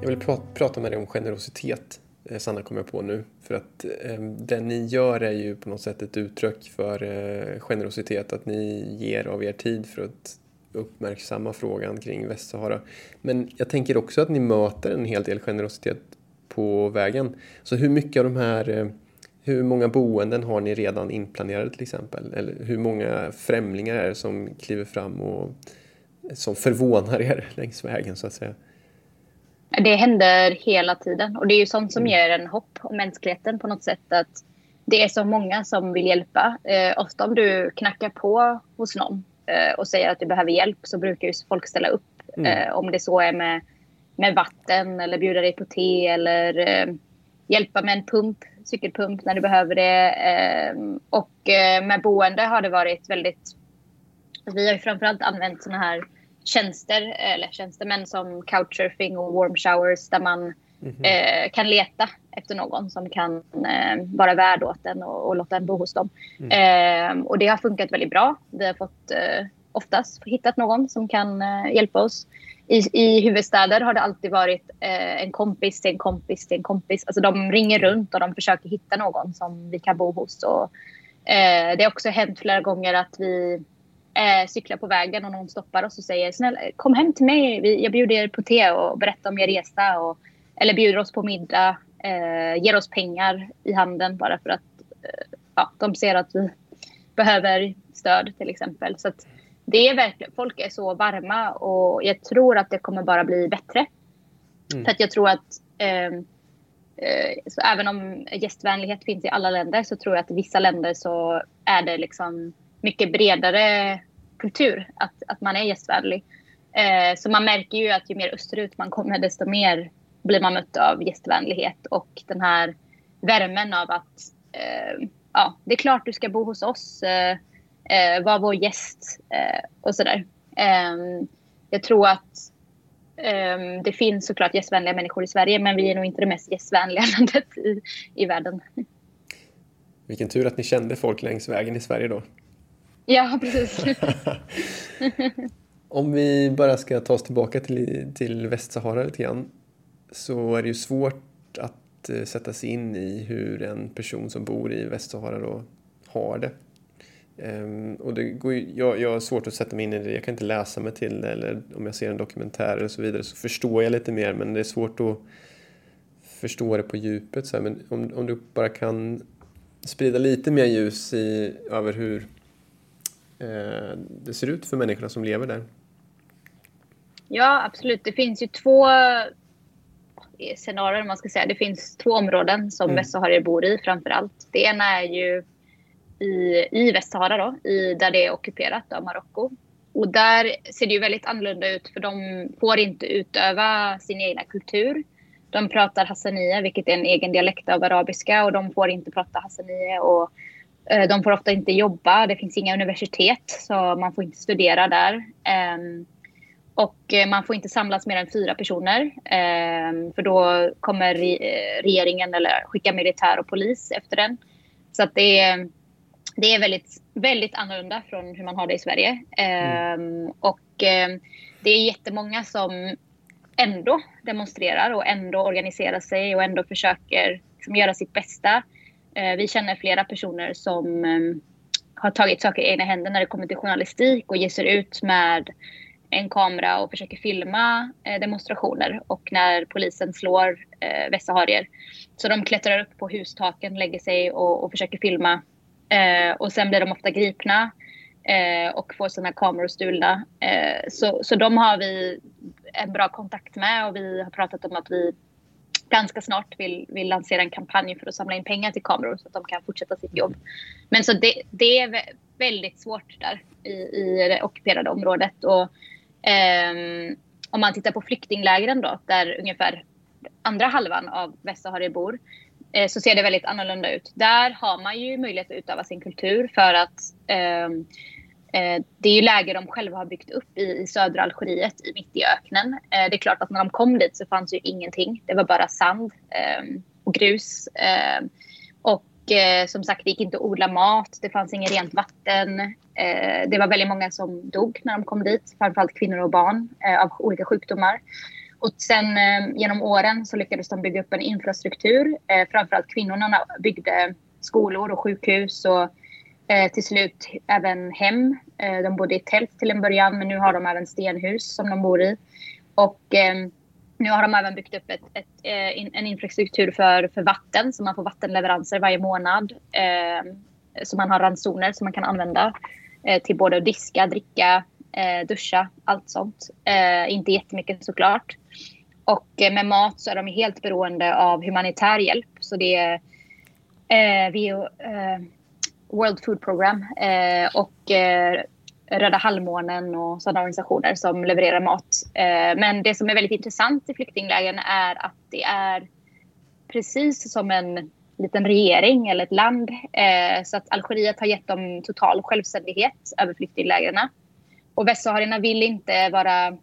Jag vill prata, prata med dig om generositet, eh, Sanna kommer jag på nu. För att eh, det ni gör är ju på något sätt ett uttryck för eh, generositet, att ni ger av er tid för att uppmärksamma frågan kring Västsahara. Men jag tänker också att ni möter en hel del generositet på vägen. Så hur mycket av de här eh, hur många boenden har ni redan inplanerade till exempel? Eller hur många främlingar är det som kliver fram och som förvånar er längs vägen så att säga? Det händer hela tiden och det är ju sånt som mm. ger en hopp om mänskligheten på något sätt att det är så många som vill hjälpa. Eh, ofta om du knackar på hos någon och säger att du behöver hjälp så brukar ju folk ställa upp. Mm. Eh, om det så är med, med vatten eller bjuda dig på te eller eh, hjälpa med en pump, cykelpump när du behöver det. Eh, och eh, med boende har det varit väldigt... Vi har ju framförallt använt såna här tjänster, eller tjänstemän som couchsurfing och warm showers där man mm -hmm. eh, kan leta efter någon som kan eh, vara värd åt en och, och låta en bo hos dem. Mm. Eh, och det har funkat väldigt bra. Vi har fått eh, oftast hittat någon som kan eh, hjälpa oss. I, I huvudstäder har det alltid varit eh, en kompis till en kompis till en kompis. Alltså de ringer runt och de försöker hitta någon som vi kan bo hos. Och, det har också hänt flera gånger att vi eh, cyklar på vägen och någon stoppar oss och säger snälla kom hem till mig, jag bjuder er på te och berättar om er resa. Och, eller bjuder oss på middag, eh, ger oss pengar i handen bara för att eh, ja, de ser att vi behöver stöd till exempel. Så det är verkligen, folk är så varma och jag tror att det kommer bara bli bättre. Mm. För att jag tror att ehm, eh, så även om gästvänlighet finns i alla länder så tror jag att i vissa länder så är det liksom mycket bredare kultur att, att man är gästvänlig. Eh, så man märker ju att ju mer österut man kommer desto mer blir man mött av gästvänlighet och den här värmen av att eh, ja, det är klart du ska bo hos oss, eh, eh var vår gäst eh, och sådär. Ehm, jag tror att ehm, det finns såklart gästvänliga människor i Sverige men vi är nog inte det mest gästvänliga landet i, i världen. Vilken tur att ni kände folk längs vägen i Sverige då. Ja, precis. Om vi bara ska ta oss tillbaka till, till Västsahara lite grann så är det ju svårt att eh, sätta sig in i hur en person som bor i Västsahara då har det. Ehm, och det går ju, jag, jag har svårt att sätta mig in i det, jag kan inte läsa mig till det eller om jag ser en dokumentär eller så vidare så förstår jag lite mer men det är svårt att förstå det på djupet. Så här. Men om, om du bara kan sprida lite mer ljus i, över hur Eh, det ser ut för människorna som lever där. Ja, absolut. Det finns ju två scenarier, man ska säga. Det finns två områden som mm. västsaharier bor i framför allt. Det ena är ju i, i Västsahara då, i, där det är ockuperat av Marocko. Och där ser det ju väldigt annorlunda ut för de får inte utöva sin egna kultur. De pratar hassaniya, vilket är en egen dialekt av arabiska och de får inte prata hassaniya och Eh, de får ofta inte jobba, det finns inga universitet så man får inte studera där. Ehm, och eh, man får inte samlas mer än fyra personer ehm, för då kommer eh, regeringen eller skicka militär och polis efter den. Så att det är, det är väldigt, väldigt annorlunda från hur man har det i Sverige. Mm. Och ehm, det är jättemånga som ändå demonstrerar och ändå organiserar sig och ändå försöker liksom göra sitt bästa. Eh, vi känner flera personer som har tagit saker i egna händer när det kommer till journalistik och ger sig ut med en kamera och försöker filma eh, demonstrationer och när polisen slår eh, västsaharier. Så de klättrar upp på hustaken, lägger sig och, och försöker filma. Eh, och sen blir de ofta gripna eh, och får sina kameror stulna. Eh, så, så de har vi en bra kontakt med och vi har pratat om att vi ganska snart vill, vill lansera en kampanj för att samla in pengar till kameror så att de kan fortsätta sitt jobb. Men så det, det är väldigt svårt där i, i det ockuperade området. Och, Ehm, om man tittar på flyktinglägren då, där ungefär andra halvan av västsaharier bor, eh, så ser det väldigt annorlunda ut. Där har man ju möjlighet att utöva sin kultur för att ehm, eh, det är ju läger de själva har byggt upp i, i södra Algeriet, i mitt i öknen. Eh, det är klart att när de kom dit så fanns ju ingenting. Det var bara sand eh, och grus. Ehm, Eh, som sagt, det gick inte att odla mat. Det fanns inget rent vatten. Eh, det var väldigt många som dog när de kom dit. Framförallt kvinnor och barn eh, av olika sjukdomar. Och sen eh, genom åren så lyckades de bygga upp en infrastruktur. Eh, framförallt kvinnorna byggde skolor och sjukhus och Eh, till slut även hem. Eh, de bodde i tält till en början men nu har de även stenhus som de bor i. Och eh, nu har de även byggt upp ett, ett, eh, ett, en infrastruktur för, för vatten så man får vattenleveranser varje månad. Eh, så man har ransoner som man kan använda eh, till både att diska, dricka, eh, duscha, allt sånt. Eh, inte jättemycket såklart. Och med mat så är de helt beroende av humanitär hjälp. Så det är vi, World Food Program eh, och eh, Röda halvmånen och sådana organisationer som levererar mat. Eh, men det som är väldigt intressant i flyktinglägren är att det är precis som en liten regering eller ett land. Eh, så att Algeriet har gett dem total självständighet över flyktinglägren. Och västsaharierna vill inte vara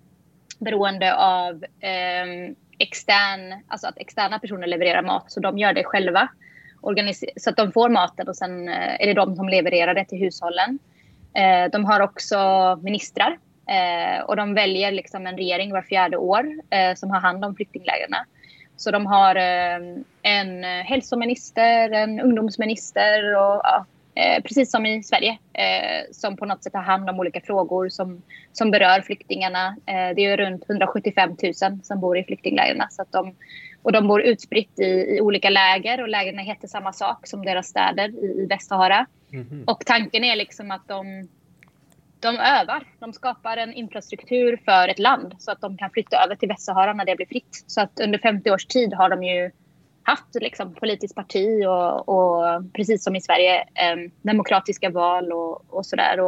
beroende av ehm, extern, alltså att externa personer levererar mat, så de gör det själva så att de får maten och sen eh, är det de som levererar det till hushållen. Eh, de har också ministrar eh, och de väljer liksom en regering var fjärde år eh, som har hand om flyktinglägren. Så de har eh, en hälsominister, en ungdomsminister och ja, eh, precis som i Sverige som på något sätt har hand om olika frågor som, som berör flyktingarna. det är runt 175 000 som bor i flyktinglägren så att de och de bor utspritt i, i olika läger och lägren heter samma sak som deras städer i, i Västsahara. Mm. Och tanken är liksom att de, de övar. De skapar en infrastruktur för ett land så att de kan flytta över till Västsahara när det blir fritt. Så att under 50 års tid har de ju haft liksom, politiskt parti och, och precis som i Sverige eh, demokratiska val och, och sådär.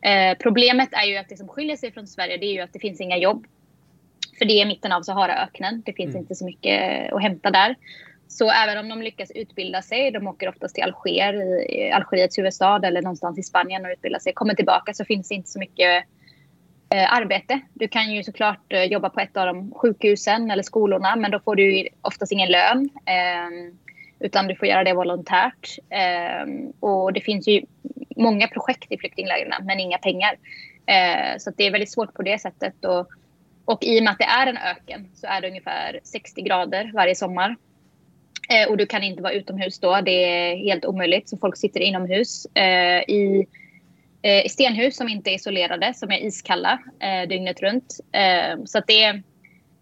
eh, problemet är ju att det som skiljer sig från Sverige det är ju att det finns inga jobb för det är mitten av Saharaöknen. Det finns mm. inte så mycket att hämta där. Så även om de lyckas utbilda sig, de åker oftast till Alger, i Algeriets huvudstad eller någonstans i Spanien och utbildar sig, kommer tillbaka så finns det inte så mycket eh, arbete. Du kan ju såklart eh, jobba på ett av de sjukhusen eller skolorna men då får du oftast ingen lön. Eh, utan du får göra det volontärt. Eh, och det finns ju många projekt i flyktinglägren men inga pengar. Eh, så det är väldigt svårt på det sättet. Och och i och med att det är en öken så är det ungefär 60 grader varje sommar. Eh, och du kan inte vara utomhus då. Det är helt omöjligt. Så folk sitter inomhus eh, i, eh, stenhus som inte är isolerade, som är iskalla eh, dygnet runt. Eh, så att det, är,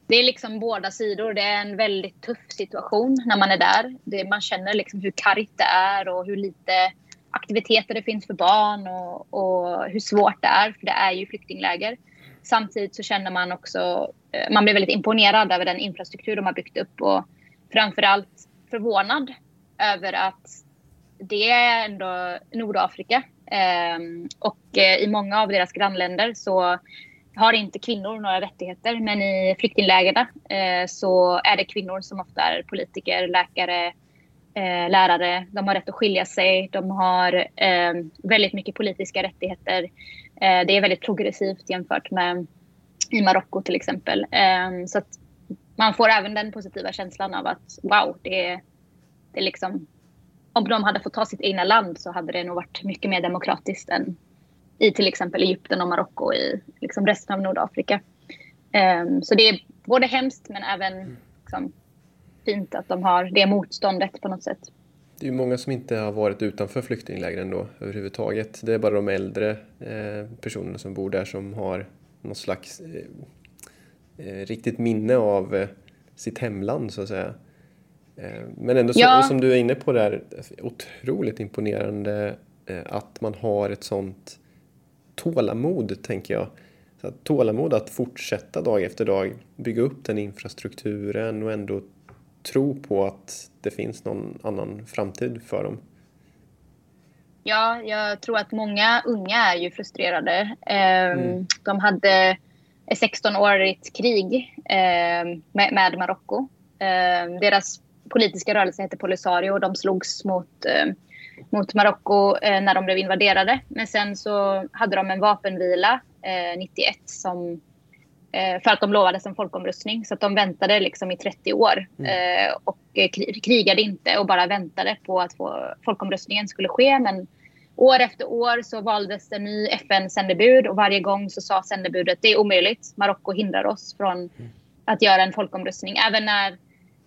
det är liksom båda sidor. Det är en väldigt tuff situation när man är där. Det, man känner liksom hur kargt det är och hur lite aktiviteter det finns för barn och, och hur svårt det är. För det är ju flyktingläger. Samtidigt så känner man också, eh, man blir väldigt imponerad över den infrastruktur de har byggt upp och framförallt förvånad över att det är ändå Nordafrika. Ehm, och eh, i många av deras grannländer så har inte kvinnor några rättigheter. Men i flyktinglägren eh, så är det kvinnor som ofta är politiker, läkare, eh, lärare. De har rätt att skilja sig. De har ehm, väldigt mycket politiska rättigheter. Eh, det är väldigt progressivt jämfört med i Marocko till exempel. Eh, så att man får även den positiva känslan av att wow, det är, det är liksom om de hade fått ta sitt egna land så hade det nog varit mycket mer demokratiskt än i till exempel Egypten och Marocko och i liksom resten av Nordafrika. Um, så det är både hemskt men även liksom, fint att de har det motståndet på något sätt. Det är ju många som inte har varit utanför flyktinglägren då överhuvudtaget. Det är bara de äldre eh, personerna som bor där som har någon slags eh, eh, riktigt minne av eh, sitt hemland så att säga. Eh, men ändå ja. som du är inne på där, otroligt imponerande eh, att man har ett sånt tålamod tänker jag. Så att tålamod att fortsätta dag efter dag, bygga upp den infrastrukturen och ändå tro på att det finns någon annan framtid för dem? Ja, jag tror att många unga är ju frustrerade. Ehm, mm. De hade 16-årigt krig ehm, med Marocko. Ehm, deras politiska rörelse heter Polisario och de slogs mot mot Marocko eh, när de blev invaderade. Men sen så hade de en vapenvila eh, 91 som, eh, för att de lovades en folkomröstning. Så att de väntade liksom i 30 år mm. Eh, och krigade inte och bara väntade på att folkomröstningen skulle ske. Men år efter år så valdes en ny FN-sändebud och varje gång så sa sändebudet det är omöjligt. Marocko hindrar oss från mm. att göra en folkomröstning. Även när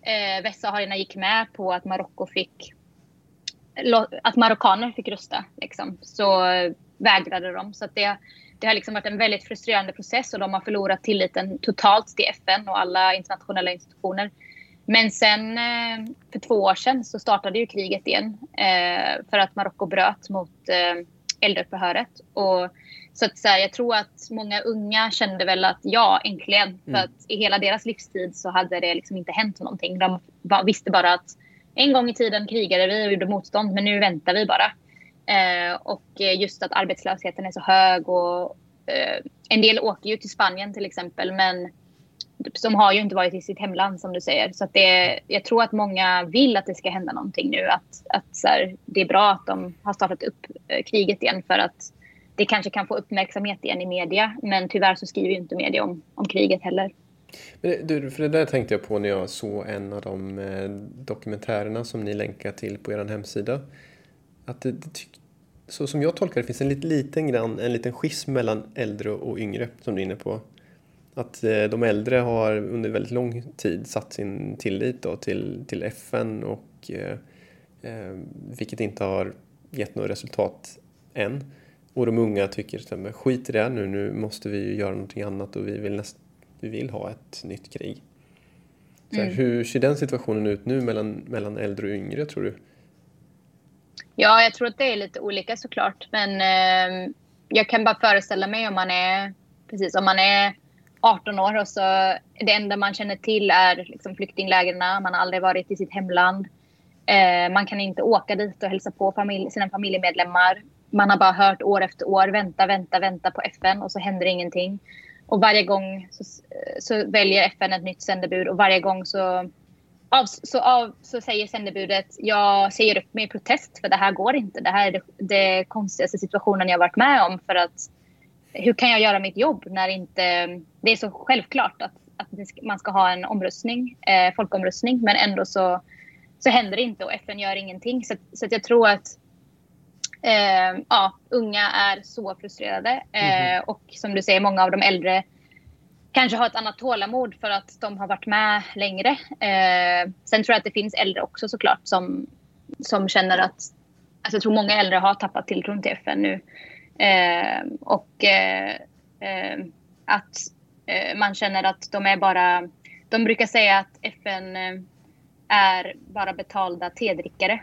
eh, västsaharierna gick med på att Marocko fick att marockaner fick rösta liksom, så vägrade de. Så det, det har liksom varit en väldigt frustrerande process och de har förlorat tilliten totalt till FN och alla internationella institutioner. Men sen eh, för två år sedan så startade ju kriget igen eh, för att Marocko bröt mot eh, eldupphöret. Och så att så här, jag tror att många unga kände väl att ja, äntligen. Mm. För att i hela deras livstid så hade det liksom inte hänt någonting. De visste bara att en gång i tiden krigade vi och gjorde motstånd, men nu väntar vi bara. Eh, och just att arbetslösheten är så hög och eh, en del åker ju till Spanien till exempel, men som har ju inte varit i sitt hemland som du säger. Så att det, jag tror att många vill att det ska hända någonting nu. Att, att så här, det är bra att de har startat upp eh, kriget igen för att det kanske kan få uppmärksamhet igen i media. Men tyvärr så skriver ju inte media om, om kriget heller. Men du, för det där tänkte jag på när jag såg en av de eh, dokumentärerna som ni länkar till på er hemsida. Att det, det så som jag tolkar det finns en liten, liten grann, en liten schism mellan äldre och yngre som du är inne på. Att eh, de äldre har under väldigt lång tid satt sin tillit då till, till FN och eh, eh, vilket inte har gett något resultat än. Och de unga tycker att skit i det nu, nu måste vi göra någonting annat och vi vill, näst, vi vill ha ett nytt krig. Så mm. Hur ser den situationen ut nu mellan, mellan äldre och yngre tror du? Ja, jag tror att det är lite olika såklart. Men eh, jag kan bara föreställa mig om man är, precis, om man är 18 år och så det enda man känner till är liksom flyktinglägren. Man har aldrig varit i sitt hemland. Eh, man kan inte åka dit och hälsa på familj, sina familjemedlemmar. Man har bara hört år efter år, vänta, vänta, vänta på FN och så händer ingenting. Och varje gång så, så väljer FN ett nytt sändebud och varje gång så, av, så, av, så säger sändebudet jag säger upp mig i protest för det här går inte. Det här är det, det konstigaste situationen jag varit med om för att hur kan jag göra mitt jobb när inte det är så självklart att, att man ska ha en omröstning, eh, folkomröstning, men ändå så, så händer det inte och FN gör ingenting. Så, så jag tror att eh, ja, unga är så frustrerade eh, mm. och som du säger, många av de äldre kanske har ett annat tålamod för att de har varit med längre. Eh, sen tror jag att det finns äldre också såklart som, som känner att Alltså jag tror många äldre har tappat tilltron till FN nu. Eh, och eh, eh, att Eh, man känner att de är bara... De brukar säga att FN eh, är bara betalda tedrickare.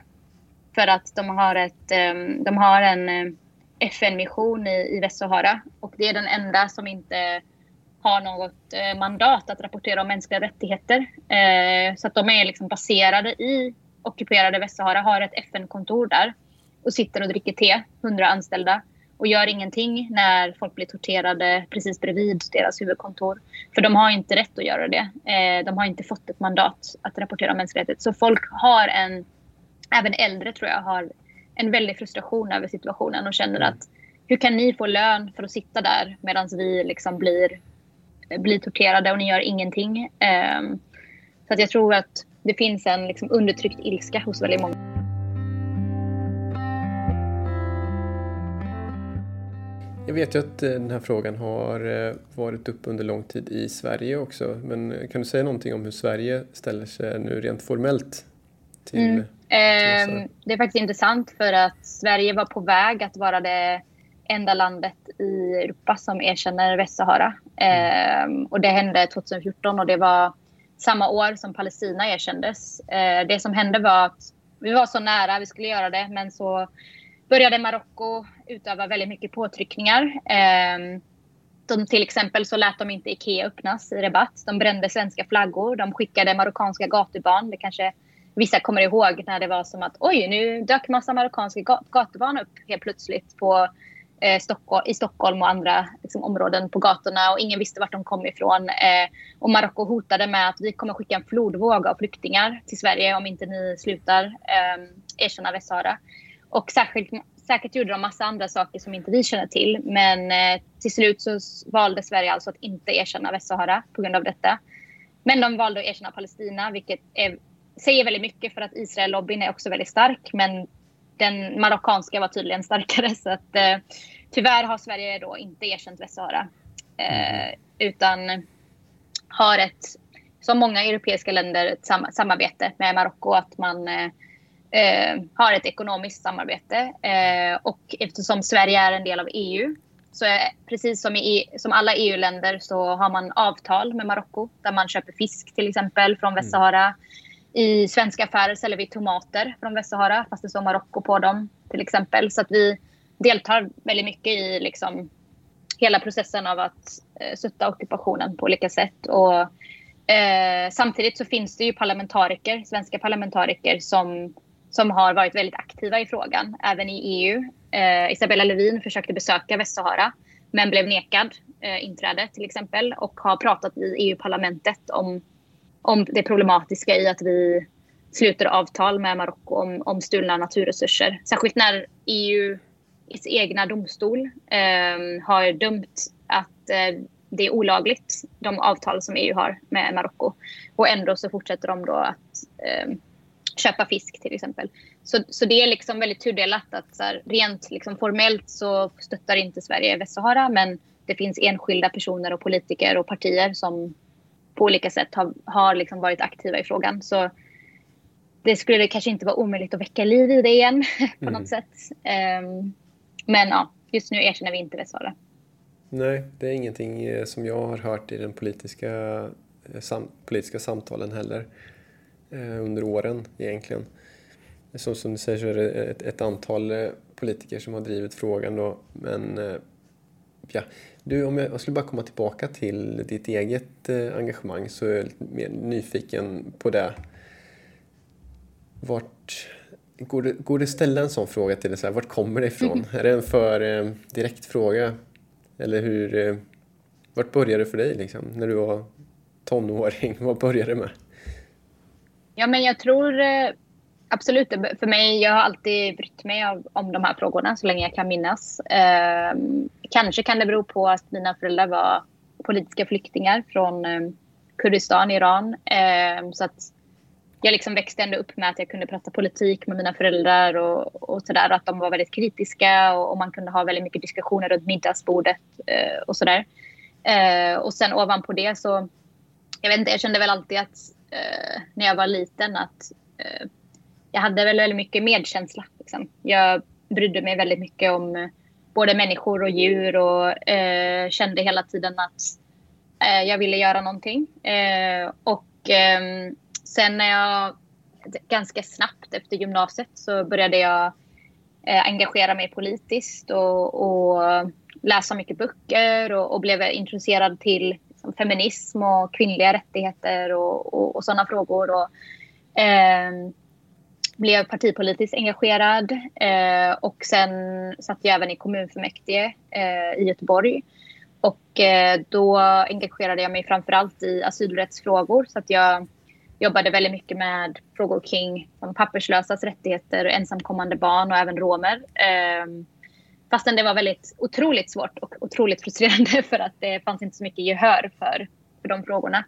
För att de har, ett, eh, de har en FN-mission i, i Västsahara. Och det är den enda som inte har något mandat att rapportera om mänskliga rättigheter. så att de är liksom baserade i ockuperade Västsahara, har ett FN-kontor där och sitter och dricker te, 100 anställda och gör ingenting när folk blir torterade precis bredvid deras huvudkontor. För de har inte rätt att göra det. Eh, de har inte fått ett mandat att rapportera om mänskliga rättigheter. Så folk har en, även äldre tror jag, har en väldig frustration över situationen och känner att hur kan ni få lön för att sitta där medan vi liksom blir, blir torterade och ni gör ingenting. Ehm, så att jag tror att det finns en liksom undertryckt ilska hos väldigt många. Jag vet ju att eh, den här frågan har eh, varit uppe under lång tid i Sverige också. Men eh, kan du säga någonting om hur Sverige ställer sig nu rent formellt till, mm. till eh, Det är faktiskt intressant för att Sverige var på väg att vara det enda landet i Europa som erkänner Västsahara. Mm. Och det hände 2014 och det var samma år som Palestina erkändes. Eh, det som hände var att vi var så nära, vi skulle göra det, men så började Marocko utöva väldigt mycket påtryckningar. Ehm, de, till exempel så lät de inte Ikea öppnas i Rabat. De brände svenska flaggor. De skickade marockanska gatubarn. Det kanske vissa kommer ihåg när det var som att oj, nu dök massa marockanska gatubarn upp helt plötsligt på, eh, Stockholm, i Stockholm och andra liksom, områden på gatorna och ingen visste vart de kom ifrån. Eh, och Marocko hotade med att vi kommer skicka en flodvåg av flyktingar till Sverige om inte ni slutar eh, erkänna Västsahara. Och särskilt, säkert gjorde de massa andra saker som inte vi känner till. Men eh, till slut så valde Sverige alltså att inte erkänna Västsahara på grund av detta. Men de valde att erkänna Palestina, vilket är, säger väldigt mycket för att Israel-lobbyn är också väldigt stark. Men den marockanska var tydligen starkare. Så att, eh, tyvärr har Sverige då inte erkänt Västsahara. Eh, utan har ett, som många europeiska länder, ett sam samarbete med Marocko. Att man eh, eh, har ett ekonomiskt samarbete. Eh, och eftersom Sverige är en del av EU så är, precis som i e som alla EU-länder så har man avtal med Marocko där man köper fisk till exempel från mm. Västsahara. Mm. I svenska affärer säljer vi tomater från Västsahara fast det står Marocko på dem till exempel. Så att vi deltar väldigt mycket i liksom hela processen av att eh, stötta ockupationen på olika sätt. Och, eh, samtidigt så finns det ju parlamentariker, svenska parlamentariker som, som har varit väldigt aktiva i frågan, även i EU. Eh, Isabella Lövin försökte besöka Västsahara men blev nekad eh, inträde till exempel och har pratat i EU-parlamentet om, om det problematiska i att vi sluter avtal med Marocko om, om stulna naturresurser. Särskilt när EU egna domstol eh, har dömt att eh, det är olagligt, de avtal som EU har med Marocko. Och ändå så fortsätter de då att eh, köpa fisk till exempel. Så, så det är liksom väldigt tudelat att så här, rent liksom formellt så stöttar inte Sverige Västsahara men det finns enskilda personer och politiker och partier som på olika sätt har, har liksom varit aktiva i frågan. Så det skulle kanske inte vara omöjligt att väcka liv i det igen på mm. något sätt. Um, men ja, just nu erkänner vi inte Västsahara. Nej, det är ingenting eh, som jag har hört i den politiska, eh, sam, politiska samtalen heller under åren egentligen. Som, som du säger så är det ett, ett antal eh, politiker som har drivit frågan då, men eh, ja. Du, om jag, jag, skulle bara komma tillbaka till ditt eget eh, engagemang så är jag lite mer nyfiken på det. Vart, Går det, går det ställa en sån fråga till dig? Så här, vart kommer det ifrån? Mm. Är det en för eh, direkt fråga? Eller hur... Eh, vart började det för dig liksom, när du var tonåring? Vad började det med? Ja, men jag tror eh, absolut. För mig, jag har alltid brytt mig av, om de här frågorna så länge jag kan minnas. Eh, kanske kan det bero på att mina föräldrar var politiska flyktingar från eh, Kurdistan, Iran. Eh, så att jag liksom växte ändå upp med att jag kunde prata politik med mina föräldrar och, och sådär. Att de var väldigt kritiska och, och, man kunde ha väldigt mycket diskussioner runt middagsbordet eh, och sådär. Eh, och sen ovanpå det så, jag vet inte, jag kände väl alltid att eh, när jag var liten att eh, jag hade väl väldigt mycket medkänsla. Liksom. Jag brydde mig väldigt mycket om eh, både människor och djur och eh, kände hela tiden att eh, jag ville göra någonting. Eh, och ehm, Sen när jag ganska snabbt efter gymnasiet så började jag eh, engagera mig politiskt och, och läsa mycket böcker och, och, blev intresserad till liksom, feminism och kvinnliga rättigheter och, och, och sådana frågor. Och, eh, blev partipolitiskt engagerad eh, och sen satt jag även i kommunfullmäktige eh, i Göteborg. Och eh, då engagerade jag mig framförallt i asylrättsfrågor så att jag jobbade väldigt mycket med frågor kring de papperslösas rättigheter, ensamkommande barn och även romer. Ehm, Fastän det var väldigt otroligt svårt och otroligt frustrerande för att det fanns inte så mycket gehör för, för de frågorna.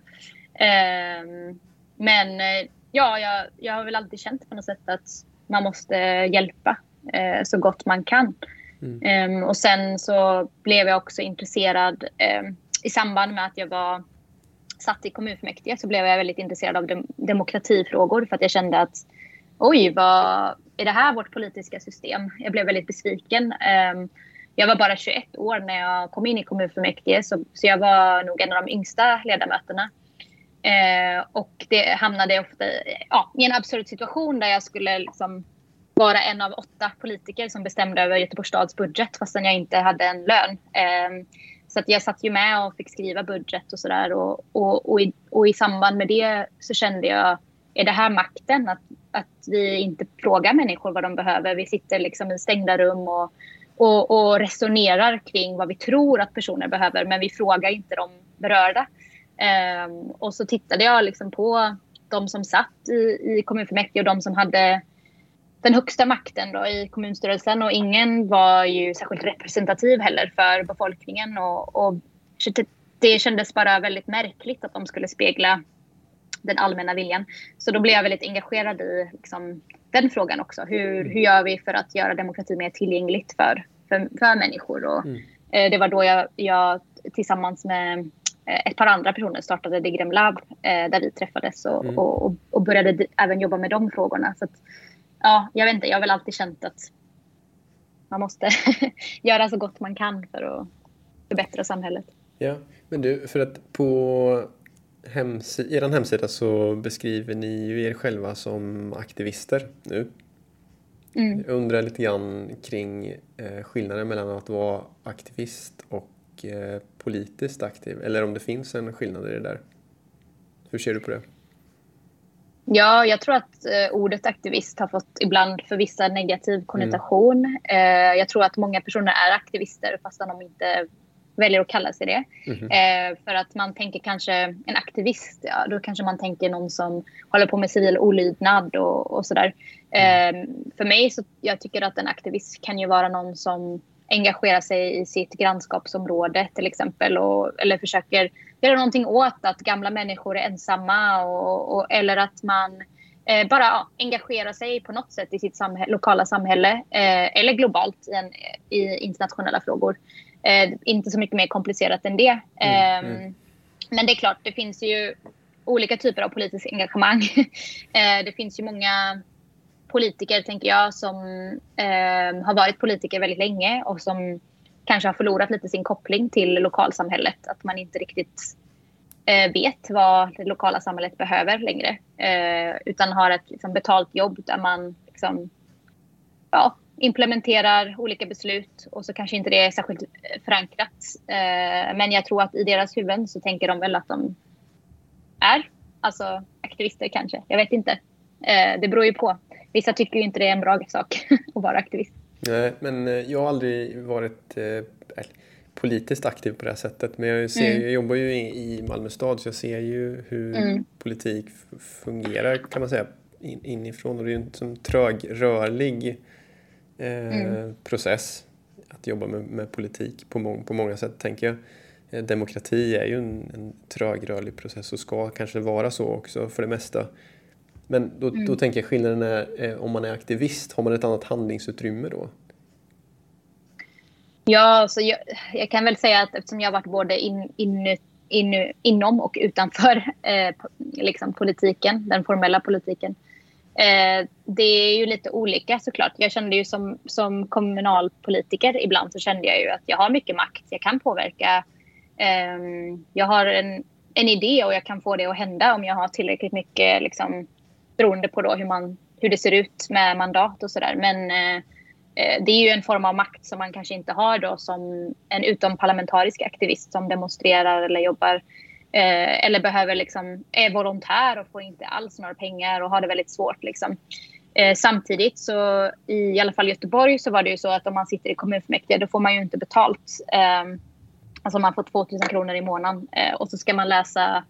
Eh, men eh, ja, jag, jag har väl alltid känt på något sätt att man måste hjälpa eh, så gott man kan. Mm. Ehm, och sen så blev jag också intresserad ehm, i samband med att jag var satt i kommunfullmäktige så blev jag väldigt intresserad av dem demokratifrågor för att jag kände att oj, vad är det här vårt politiska system? Jag blev väldigt besviken. Ehm, jag var bara 21 år när jag kom in i kommunfullmäktige så, så jag var nog en av de yngsta ledamöterna. Eh, och det hamnade ofta ja, i en absurd situation där jag skulle liksom vara en av åtta politiker som bestämde över Göteborgs stads budget fastän jag inte hade en lön. Eh, så att jag satt ju med och fick skriva budget och sådär. Och, och, och, i, och i samband med det så kände jag, är det här makten? Att, att vi inte frågar människor vad de behöver. Vi sitter liksom i stängda rum och, och, och resonerar kring vad vi tror att personer behöver, men vi frågar inte de berörda. Um, och så tittade jag liksom på de som satt i, i kommunfullmäktige och de som hade den högsta makten då i kommunstyrelsen och ingen var ju särskilt representativ heller för befolkningen. Och, och det kändes bara väldigt märkligt att de skulle spegla den allmänna viljan. Så då blev jag väldigt engagerad i liksom, den frågan också. Hur, hur gör vi för att göra demokrati mer tillgängligt för, för, för människor? Och, mm. eh, det var då jag, jag tillsammans med eh, ett par andra personer startade Digrem Lab eh, där vi träffades och, mm. och, och, började även jobba med de frågorna. Så att, ja, jag vet inte, jag har väl alltid känt att man måste göra så gott man kan för att förbättra samhället. Ja, men du, för att på hemsi er hemsida så beskriver ni ju er själva som aktivister nu. Mm. Jag undrar lite grann kring eh, skillnaden mellan att vara aktivist och eh, politiskt aktiv, eller om det finns en skillnad i det där. Hur ser du på det? Ja, jag tror att eh, ordet aktivist har fått ibland för vissa negativ konnotation. Mm. Eh, jag tror att många personer är aktivister fastän de inte väljer att kalla sig det. Mm. Eh, för att man tänker kanske en aktivist, ja, då kanske man tänker någon som håller på med civil olydnad och, och sådär. Mm. Eh, för mig så jag tycker att en aktivist kan ju vara någon som engagerar sig i sitt grannskapsområde till exempel och, eller försöker göra någonting åt att gamla människor är ensamma och, och eller att man eh, bara ja, engagerar sig på något sätt i sitt samhälle, lokala samhälle eh, eller globalt i, en, i internationella frågor. Eh, inte så mycket mer komplicerat än det. Mm, mm. Ehm, men det är klart, det finns ju olika typer av politiskt engagemang. eh, det finns ju många politiker, tänker jag, som eh, har varit politiker väldigt länge och som kanske har förlorat lite sin koppling till lokalsamhället. Att man inte riktigt eh, vet vad det lokala samhället behöver längre. Eh, utan har ett liksom, betalt jobb där man liksom, ja, implementerar olika beslut och så kanske inte det är särskilt förankrat. Eh, men jag tror att i deras huvuden så tänker de väl att de är alltså aktivister kanske. Jag vet inte. Eh, det beror ju på. Vissa tycker ju inte det är en bra sak att vara aktivist. Nej, men eh, jag har aldrig varit politiskt aktiv på det här sättet. Men jag, ser, mm. jag jobbar ju i Malmö stad så jag ser ju hur mm. politik fungerar kan man säga inifrån. Och det är ju en trögrörlig mm. Eh, process att jobba med, med politik på, må, på många sätt, tänker jag. Eh, demokrati är ju en, en trögrörlig process och ska kanske vara så också för det mesta. Men då, mm. då tänker jag skillnaden är eh, om man är aktivist, har man ett annat handlingsutrymme då? Ja, så jag, jag kan väl säga att eftersom jag har varit både in, in, in, inom och utanför eh, liksom politiken, den formella politiken, Eh, det är ju lite olika såklart. Jag kände ju som, som kommunalpolitiker ibland så kände jag ju att jag har mycket makt. Jag kan påverka. Eh, jag har en, en idé och jag kan få det att hända om jag har tillräckligt mycket liksom, beroende på då hur, man, hur det ser ut med mandat och sådär. Men eh, eh det är ju en form av makt som man kanske inte har då som en utomparlamentarisk aktivist som demonstrerar eller jobbar Eh, eller behöver liksom, är volontär och får inte alls några pengar och har det väldigt svårt. Liksom. Eh, samtidigt så i, i alla fall Göteborg så var det ju så att om man sitter i kommunfullmäktige då får man ju inte betalt. Eh, alltså man får 2000 kronor i månaden eh, och så ska man läsa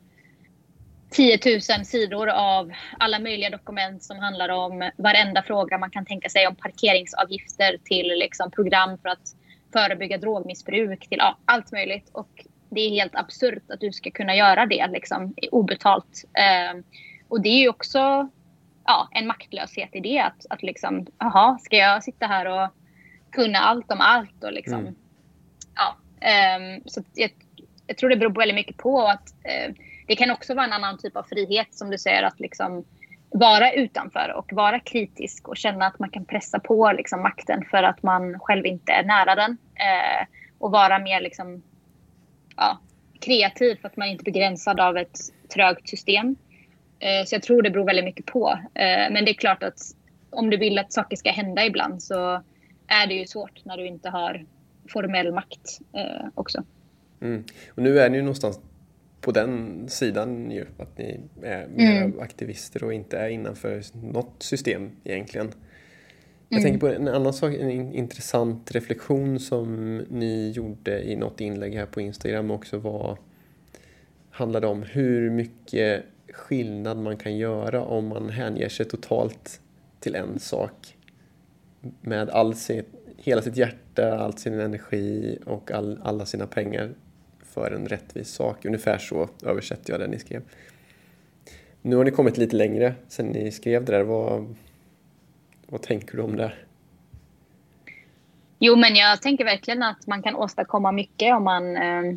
10 000 sidor av alla möjliga dokument som handlar om varenda fråga man kan tänka sig om parkeringsavgifter till liksom program för att förebygga drogmissbruk till ja, allt möjligt. Och det är helt absurt att du ska kunna göra det liksom, obetalt. Eh, och det är ju också ja, en maktlöshet i det. Att, att liksom, jaha, ska jag sitta här och kunna allt om allt? Och liksom, mm. ja, eh, så jag, jag, tror det beror väldigt mycket på att eh, det kan också vara en annan typ av frihet som du säger att liksom vara utanför och vara kritisk och känna att man kan pressa på liksom, makten för att man själv inte är nära den. Eh, och vara mer liksom, ja, kreativ för att man inte är begränsad av ett trögt system. Eh, så jag tror det beror väldigt mycket på. Eh, men det är klart att om du vill att saker ska hända ibland så är det ju svårt när du inte har formell makt eh, också. Mm. Och nu är ni ju någonstans på den sidan ju, att ni är mer mm. aktivister och inte är innanför något system egentligen. Jag mm. tänker på en annan sak, en intressant reflektion som ni gjorde i något inlägg här på Instagram också var handlade om hur mycket skillnad man kan göra om man hänger sig totalt till en sak. med all sin, hela sitt hjärta, all sin energi och all, alla sina pengar för en rättvis sak. Ungefär så översätter jag det ni skrev. Nu har ni kommit lite längre sen ni skrev det där. Vad, vad tänker du om det? Jo, men jag tänker verkligen att man kan åstadkomma mycket om man eh,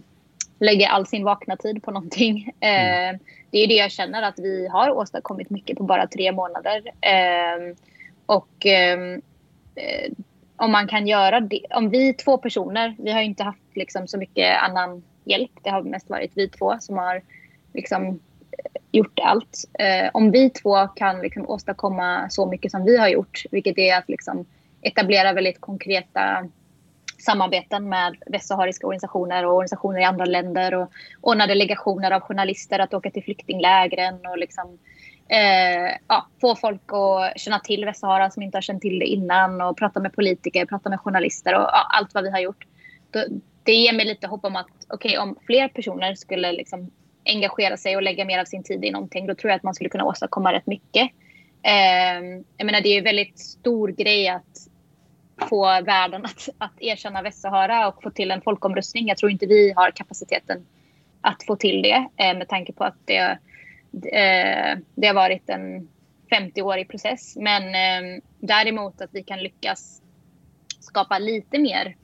lägger all sin vakna tid på någonting. Mm. Eh, det är det jag känner att vi har åstadkommit mycket på bara tre månader. Eh, och ehm, eh, om man kan göra det, om vi två personer, vi har inte haft liksom så mycket annan hjälp. Det har mest varit vi två som har liksom eh, gjort allt. Eh, om vi två kan liksom åstadkomma så mycket som vi har gjort, vilket är att liksom etablera väldigt konkreta samarbeten med västsahariska organisationer och organisationer i andra länder och ordna delegationer av journalister att åka till flyktinglägren och liksom, eh, ja, få folk att känna till Västsahara som inte har känt till det innan och prata med politiker, prata med journalister och ja, allt vad vi har gjort. Då, det ger mig lite hopp om att okay, om fler personer skulle liksom engagera sig och lägga mer av sin tid i någonting, då tror jag att man skulle kunna åstadkomma rätt mycket. Eh, jag menar, det är en väldigt stor grej att få världen att, att erkänna Västsahara och få till en folkomröstning. Jag tror inte vi har kapaciteten att få till det eh, med tanke på att det, eh, det har varit en 50-årig process. Men eh, däremot att vi kan lyckas skapa lite mer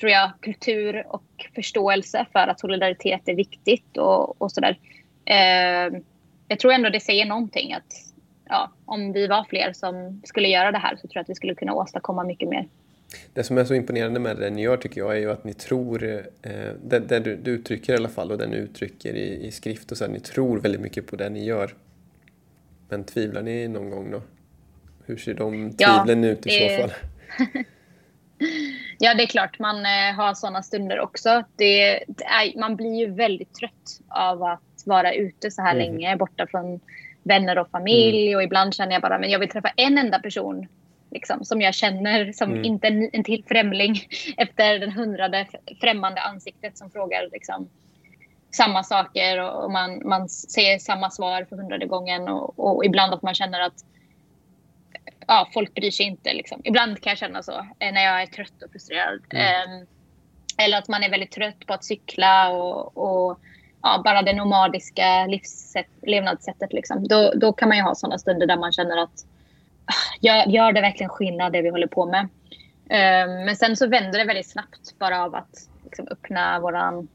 tror jag, kultur och förståelse för att solidaritet är viktigt och, och sådär. Eh, jag tror ändå det säger någonting att ja, om vi var fler som skulle göra det här så tror jag att vi skulle kunna åstadkomma mycket mer. Det som är så imponerande med det ni gör tycker jag är ju att ni tror, eh, det, det du, du, uttrycker i alla fall och det ni uttrycker i, i skrift och så, ni tror väldigt mycket på det ni gör. Men tvivlar ni någon gång då? Hur ser de tvivlen ja, ut i det... så fall? ja, det är klart man eh, har sådana stunder också. Det, det är, man blir ju väldigt trött av att vara ute så här mm. länge borta från vänner och familj mm. och ibland känner jag bara men jag vill träffa en enda person liksom, som jag känner som mm. inte en, en till främling efter den hundrade främmande ansiktet som frågar liksom, samma saker och, och man, man säger samma svar för hundrade gången och, och, ibland att man känner att ja, folk bryr sig inte. Liksom. Ibland kan jag känna så eh, när jag är trött och frustrerad. Mm. Um, eller att man är väldigt trött på att cykla och, och ja, bara det nomadiska livssätt, levnadssättet. Liksom. Då, då kan man ju ha sådana stunder där man känner att ah, gör, gör det verkligen skillnad det vi håller på med? Um, men sen så vänder det väldigt snabbt bara av att liksom, öppna våran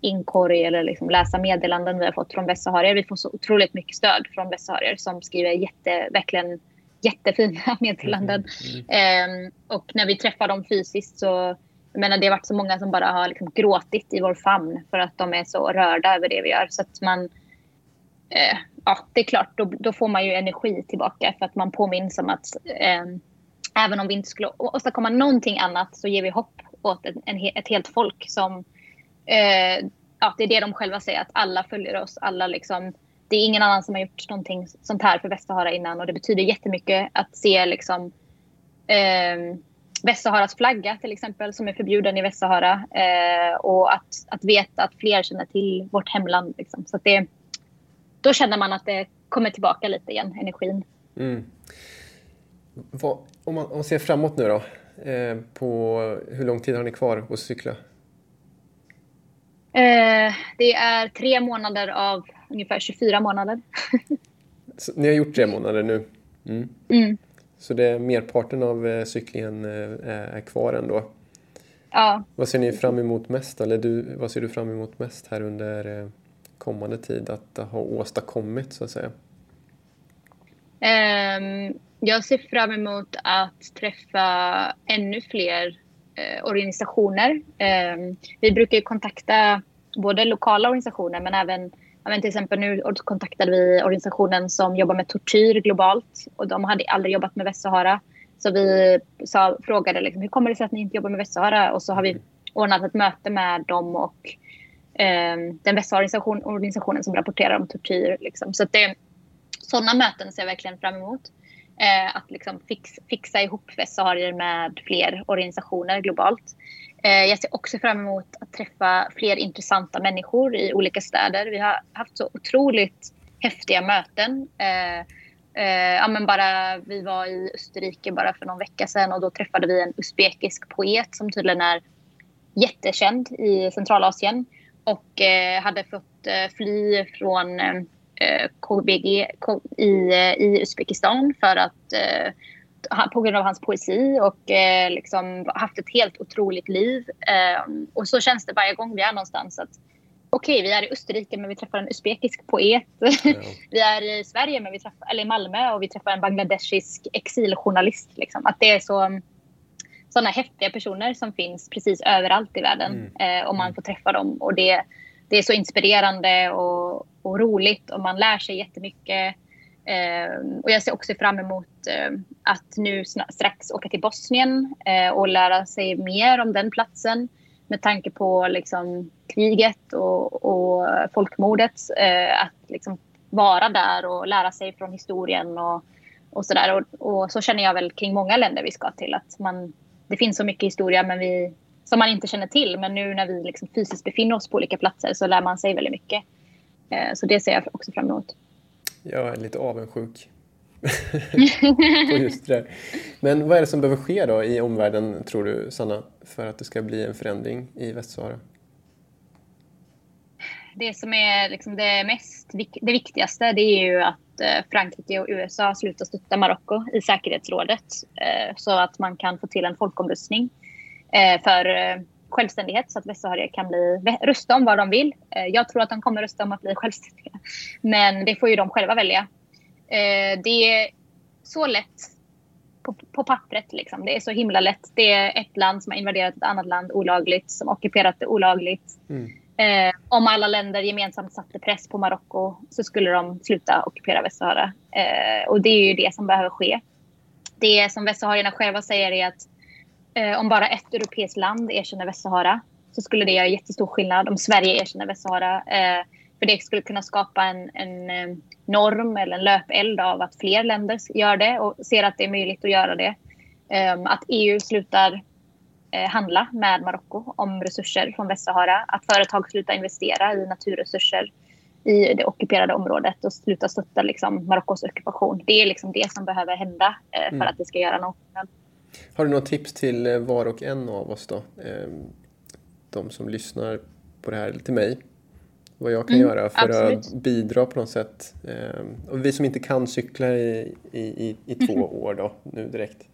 inkorg eller liksom läsa meddelanden vi har fått från västsaharier. Vi får så otroligt mycket stöd från västsaharier som skriver jätte, verkligen jättefina meddelanden. Mm. Um, och när vi träffar dem fysiskt så jag menar, det har varit så många som bara har liksom gråtit i vår famn för att de är så rörda över det vi gör. Så att man... Eh, ja, det är klart, då, då, får man ju energi tillbaka för att man påminns om att eh, även om vi inte skulle åstadkomma någonting annat så ger vi hopp åt en, en, ett helt folk som... Eh, ja, det är det de själva säger, att alla följer oss. Alla liksom, det är ingen annan som har gjort någonting sånt här för Västsahara innan och det betyder jättemycket att se liksom... Eh, Västsaharas flagga till exempel som är förbjuden i Västsahara. Eh, och att, att veta att fler känner till vårt hemland. Liksom. Så det, då känner man att det kommer tillbaka lite igen, energin. Mm. Vad, om, man, om man ser framåt nu då, eh, på hur lång tid har ni kvar att cykla? Eh, det är tre månader av ungefär 24 månader. Ni har gjort tre månader nu? Mm. Mm. Så det är merparten av eh, cyklingen eh, är kvar ändå. Ja. Vad ser ni fram emot mest? Eller du, vad ser du fram emot mest här under kommande tid att ha åstadkommit så att säga? Um, jag ser fram emot att träffa ännu fler uh, organisationer. Um, vi brukar kontakta både lokala organisationer men även men till exempel nu kontaktade vi organisationen som jobbar med tortyr globalt och de hade aldrig jobbat med Västsahara. Så vi sa, frågade liksom, hur kommer det sig att ni inte jobbar med Västsahara? Och så har vi ordnat ett möte med dem och eh, den västsahariska organisationen som rapporterar om tortyr. Liksom. Så det, sådana möten ser jag verkligen fram emot. Eh, att liksom fix, fixa ihop västsaharier med fler organisationer globalt. Eh, jag ser också fram emot att träffa fler intressanta människor i olika städer. Vi har haft så otroligt häftiga möten. Eh, eh, ja, men bara, vi var i Österrike bara för någon vecka sedan och då träffade vi en usbekisk poet som tydligen är jättekänd i Centralasien och eh, hade fått eh, fly från KBG i, i Uzbekistan för att eh, på grund av hans poesi och eh, liksom haft ett helt otroligt liv. Eh, och så känns det varje gång vi är någonstans. att Okej, okay, vi är i Österrike men vi träffar en usbekisk poet. Ja. vi är i Sverige, men vi träffar, eller i Malmö och vi träffar en bangladeshisk exiljournalist. Liksom. Att det är så sådana häftiga personer som finns precis överallt i världen. Mm. Eh, och man mm. får träffa dem. Och det, det är så inspirerande och, och roligt och man lär sig jättemycket. Eh, och jag ser också fram emot eh, att nu strax åka till Bosnien eh, och lära sig mer om den platsen med tanke på liksom, kriget och, och folkmordet. Eh, att liksom, vara där och lära sig från historien och, och sådär. Och, och, så känner jag väl kring många länder vi ska till. Att man, det finns så mycket historia men vi, som man inte känner till. Men nu när vi liksom fysiskt befinner oss på olika platser så lär man sig väldigt mycket. Eh, så det ser jag också fram emot. Jag är lite avundsjuk på just det där. Men vad är det som behöver ske då i omvärlden, tror du, Sanna, för att det ska bli en förändring i Västsahara? Det som är liksom det, mest, det viktigaste det är ju att eh, Frankrike och USA slutar stötta Marocko i säkerhetsrådet eh, så att man kan få till en folkomröstning för självständighet så att västsaharier kan bli, rösta om vad de vill. Jag tror att de kommer rösta om att bli självständiga. Men det får ju de själva välja. Det är så lätt på, på pappret. Liksom. Det är så himla lätt. Det är ett land som har invaderat ett annat land olagligt, som ockuperat det olagligt. Mm. Eh, om alla länder gemensamt satte press på Marocko så skulle de sluta ockupera Västsahara. Eh, och det är ju det som behöver ske. Det som västsaharierna själva säger är att eh, om bara ett europeiskt land erkänner Västsahara så skulle det göra jättestor skillnad om Sverige erkänner Västsahara. Eh, för det skulle kunna skapa en, en eh, norm eller en löpeld av att fler länder gör det och ser att det är möjligt att göra det. Um, att EU slutar uh, handla med Marocko om resurser från Västsahara. Att företag slutar investera i naturresurser i det ockuperade området och slutar stötta liksom, Marockos ockupation. Det är liksom det som behöver hända för mm. att det ska göra något. Har du några tips till eh, var och en av oss då? Um, de som lyssnar på det här, till mig vad jag kan mm, göra för absolut. att bidra på något sätt. Ehm, och vi som inte kan cykla i, i, i två år då, nu direkt.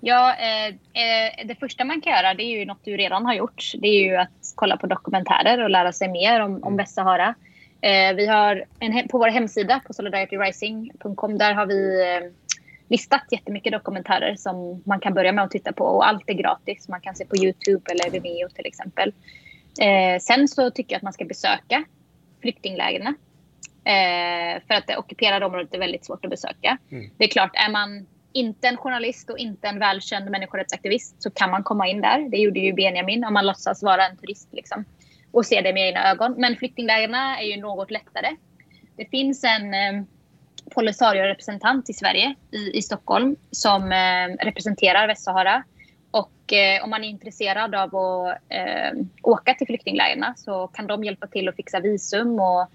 Ja, eh, eh, det första man kan göra det är ju något du redan har gjort. Det är ju att kolla på dokumentärer och lära sig mer om, om mm. Västsahara. Eh, vi har en, på vår hemsida på solidarityrising.com där har vi eh, listat jättemycket dokumentärer som man kan börja med att titta på och allt är gratis. Man kan se på Youtube eller Vimeo till exempel. Eh, sen så tycker jag att man ska besöka flyktinglägren. Eh, för att det ockuperade området är väldigt svårt att besöka. Mm. Det är klart, är man inte en journalist och inte en välkänd människorättsaktivist så kan man komma in där. Det gjorde ju Benjamin om man låtsas vara en turist liksom, och se det med egna ögon. Men flyktinglägren är ju något lättare. Det finns en eh, Polisario-representant i Sverige, i, i Stockholm, som eh, representerar Västsahara och eh, om man är intresserad av att eh, åka till flyktinglägren så kan de hjälpa till att fixa visum och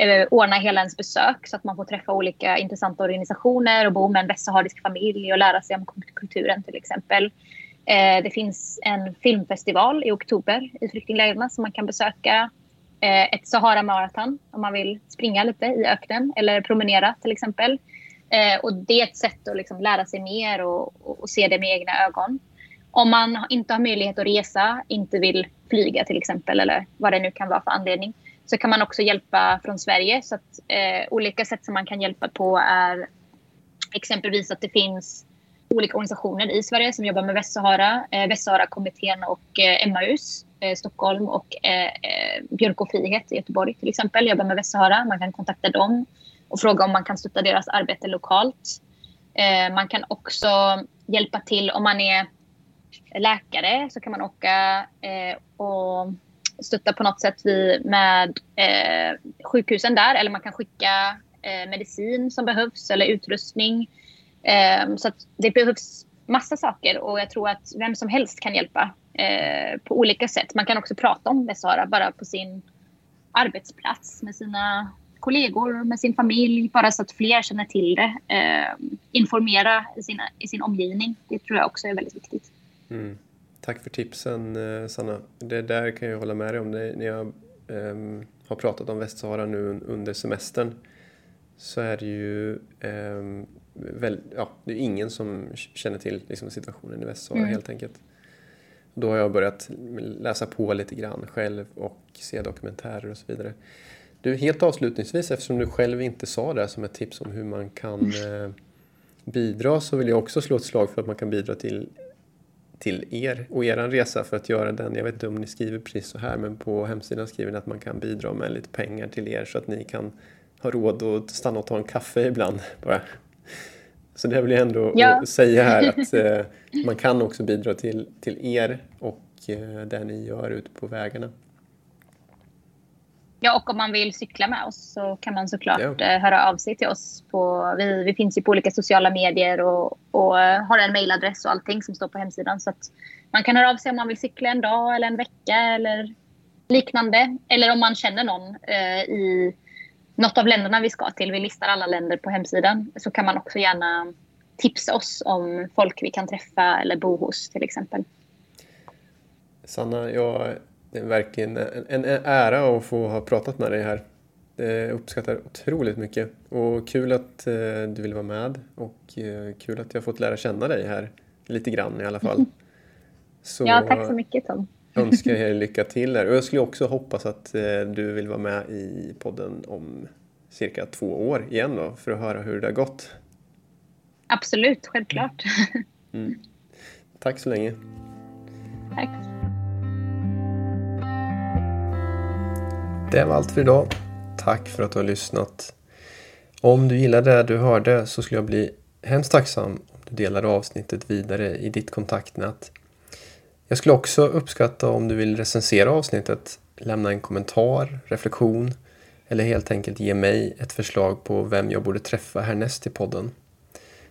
eh, ordna hela ens besök så att man får träffa olika intressanta organisationer och bo med en västsaharisk familj och lära sig om kulturen till exempel. Eh, det finns en filmfestival i oktober i flyktinglägren som man kan besöka. Eh, ett Sahara Marathon om man vill springa lite i öknen eller promenera till exempel. Eh, och det är ett sätt att liksom lära sig mer och, och, och se det med egna ögon om man inte har möjlighet att resa, inte vill flyga till exempel eller vad det nu kan vara för anledning så kan man också hjälpa från Sverige. Så att, eh, olika sätt som man kan hjälpa på är exempelvis att det finns olika organisationer i Sverige som jobbar med Västsahara. Eh, Västsahara-kommittén och eh, Emmaus eh, Stockholm och eh, eh, Björk och frihet i Göteborg till exempel jobbar med Västsahara. Man kan kontakta dem och fråga om man kan stötta deras arbete lokalt. Eh, man kan också hjälpa till om man är läkare så kan man åka eh, och stötta på något sätt vid, med eh, sjukhusen där. Eller man kan skicka eh, medicin som behövs eller utrustning. Eh, så det behövs massa saker och jag tror att vem som helst kan hjälpa eh, på olika sätt. Man kan också prata om Västsahara bara på sin arbetsplats med sina kollegor, med sin familj, bara så att fler känner till det. Eh, informera i, sina, i sin omgivning. Det tror jag också är väldigt viktigt. Mm. Tack för tipsen eh, Sanna. Det där kan jag hålla med dig om. Det, när jag eh, har pratat om Västsahara nu under semestern så är det ju eh, väl, ja, det är ingen som känner till liksom, situationen i Västsahara mm. helt enkelt. Då har jag börjat läsa på lite grann själv och se dokumentärer och så vidare. Du, helt avslutningsvis, eftersom du själv inte sa det som ett tips om hur man kan eh, bidra så vill jag också slå ett slag för att man kan bidra till, till er och er resa för att göra den. Jag vet inte om ni skriver precis så här men på hemsidan skriver ni att man kan bidra med lite pengar till er så att ni kan ha råd att stanna och ta en kaffe ibland bara. Så det vill jag ändå ja. säga här att eh, man kan också bidra till, till er och eh, det ni gör ute på vägarna. Ja, och om man vill cykla med oss så kan man såklart ja. Eh, höra av sig till oss. På, vi, vi finns ju på olika sociala medier och, och eh, har en mejladress och allting som står på hemsidan. Så att man kan höra av sig om man vill cykla en dag eller en vecka eller liknande. Eller om man känner någon eh, i något av länderna vi ska till. Vi listar alla länder på hemsidan. Så kan man också gärna tipsa oss om folk vi kan träffa eller bo hos till exempel. Sanna, jag det är verkligen en, ära att få ha pratat med dig här. Jag uppskattar otroligt mycket och kul att eh, du vill vara med och eh, kul att jag fått lära känna dig här lite grann i alla fall. Så ja, tack så mycket Tom. Önskar er lycka till här och jag skulle också hoppas att eh, du vill vara med i podden om cirka två år igen då för att höra hur det har gått. Absolut, självklart. Mm. Tack så länge. Tack. Det var allt för idag. Tack för att du har lyssnat. Om du gillade det du hörde så skulle jag bli hemskt tacksam om du delade avsnittet vidare i ditt kontaktnät. Jag skulle också uppskatta om du vill recensera avsnittet, lämna en kommentar, reflektion eller helt enkelt ge mig ett förslag på vem jag borde träffa härnäst i podden.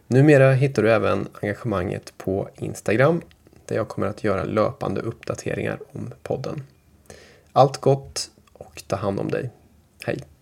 Numera hittar du även engagemanget på Instagram där jag kommer att göra löpande uppdateringar om podden. Allt gott och ta hand om dig. Hej!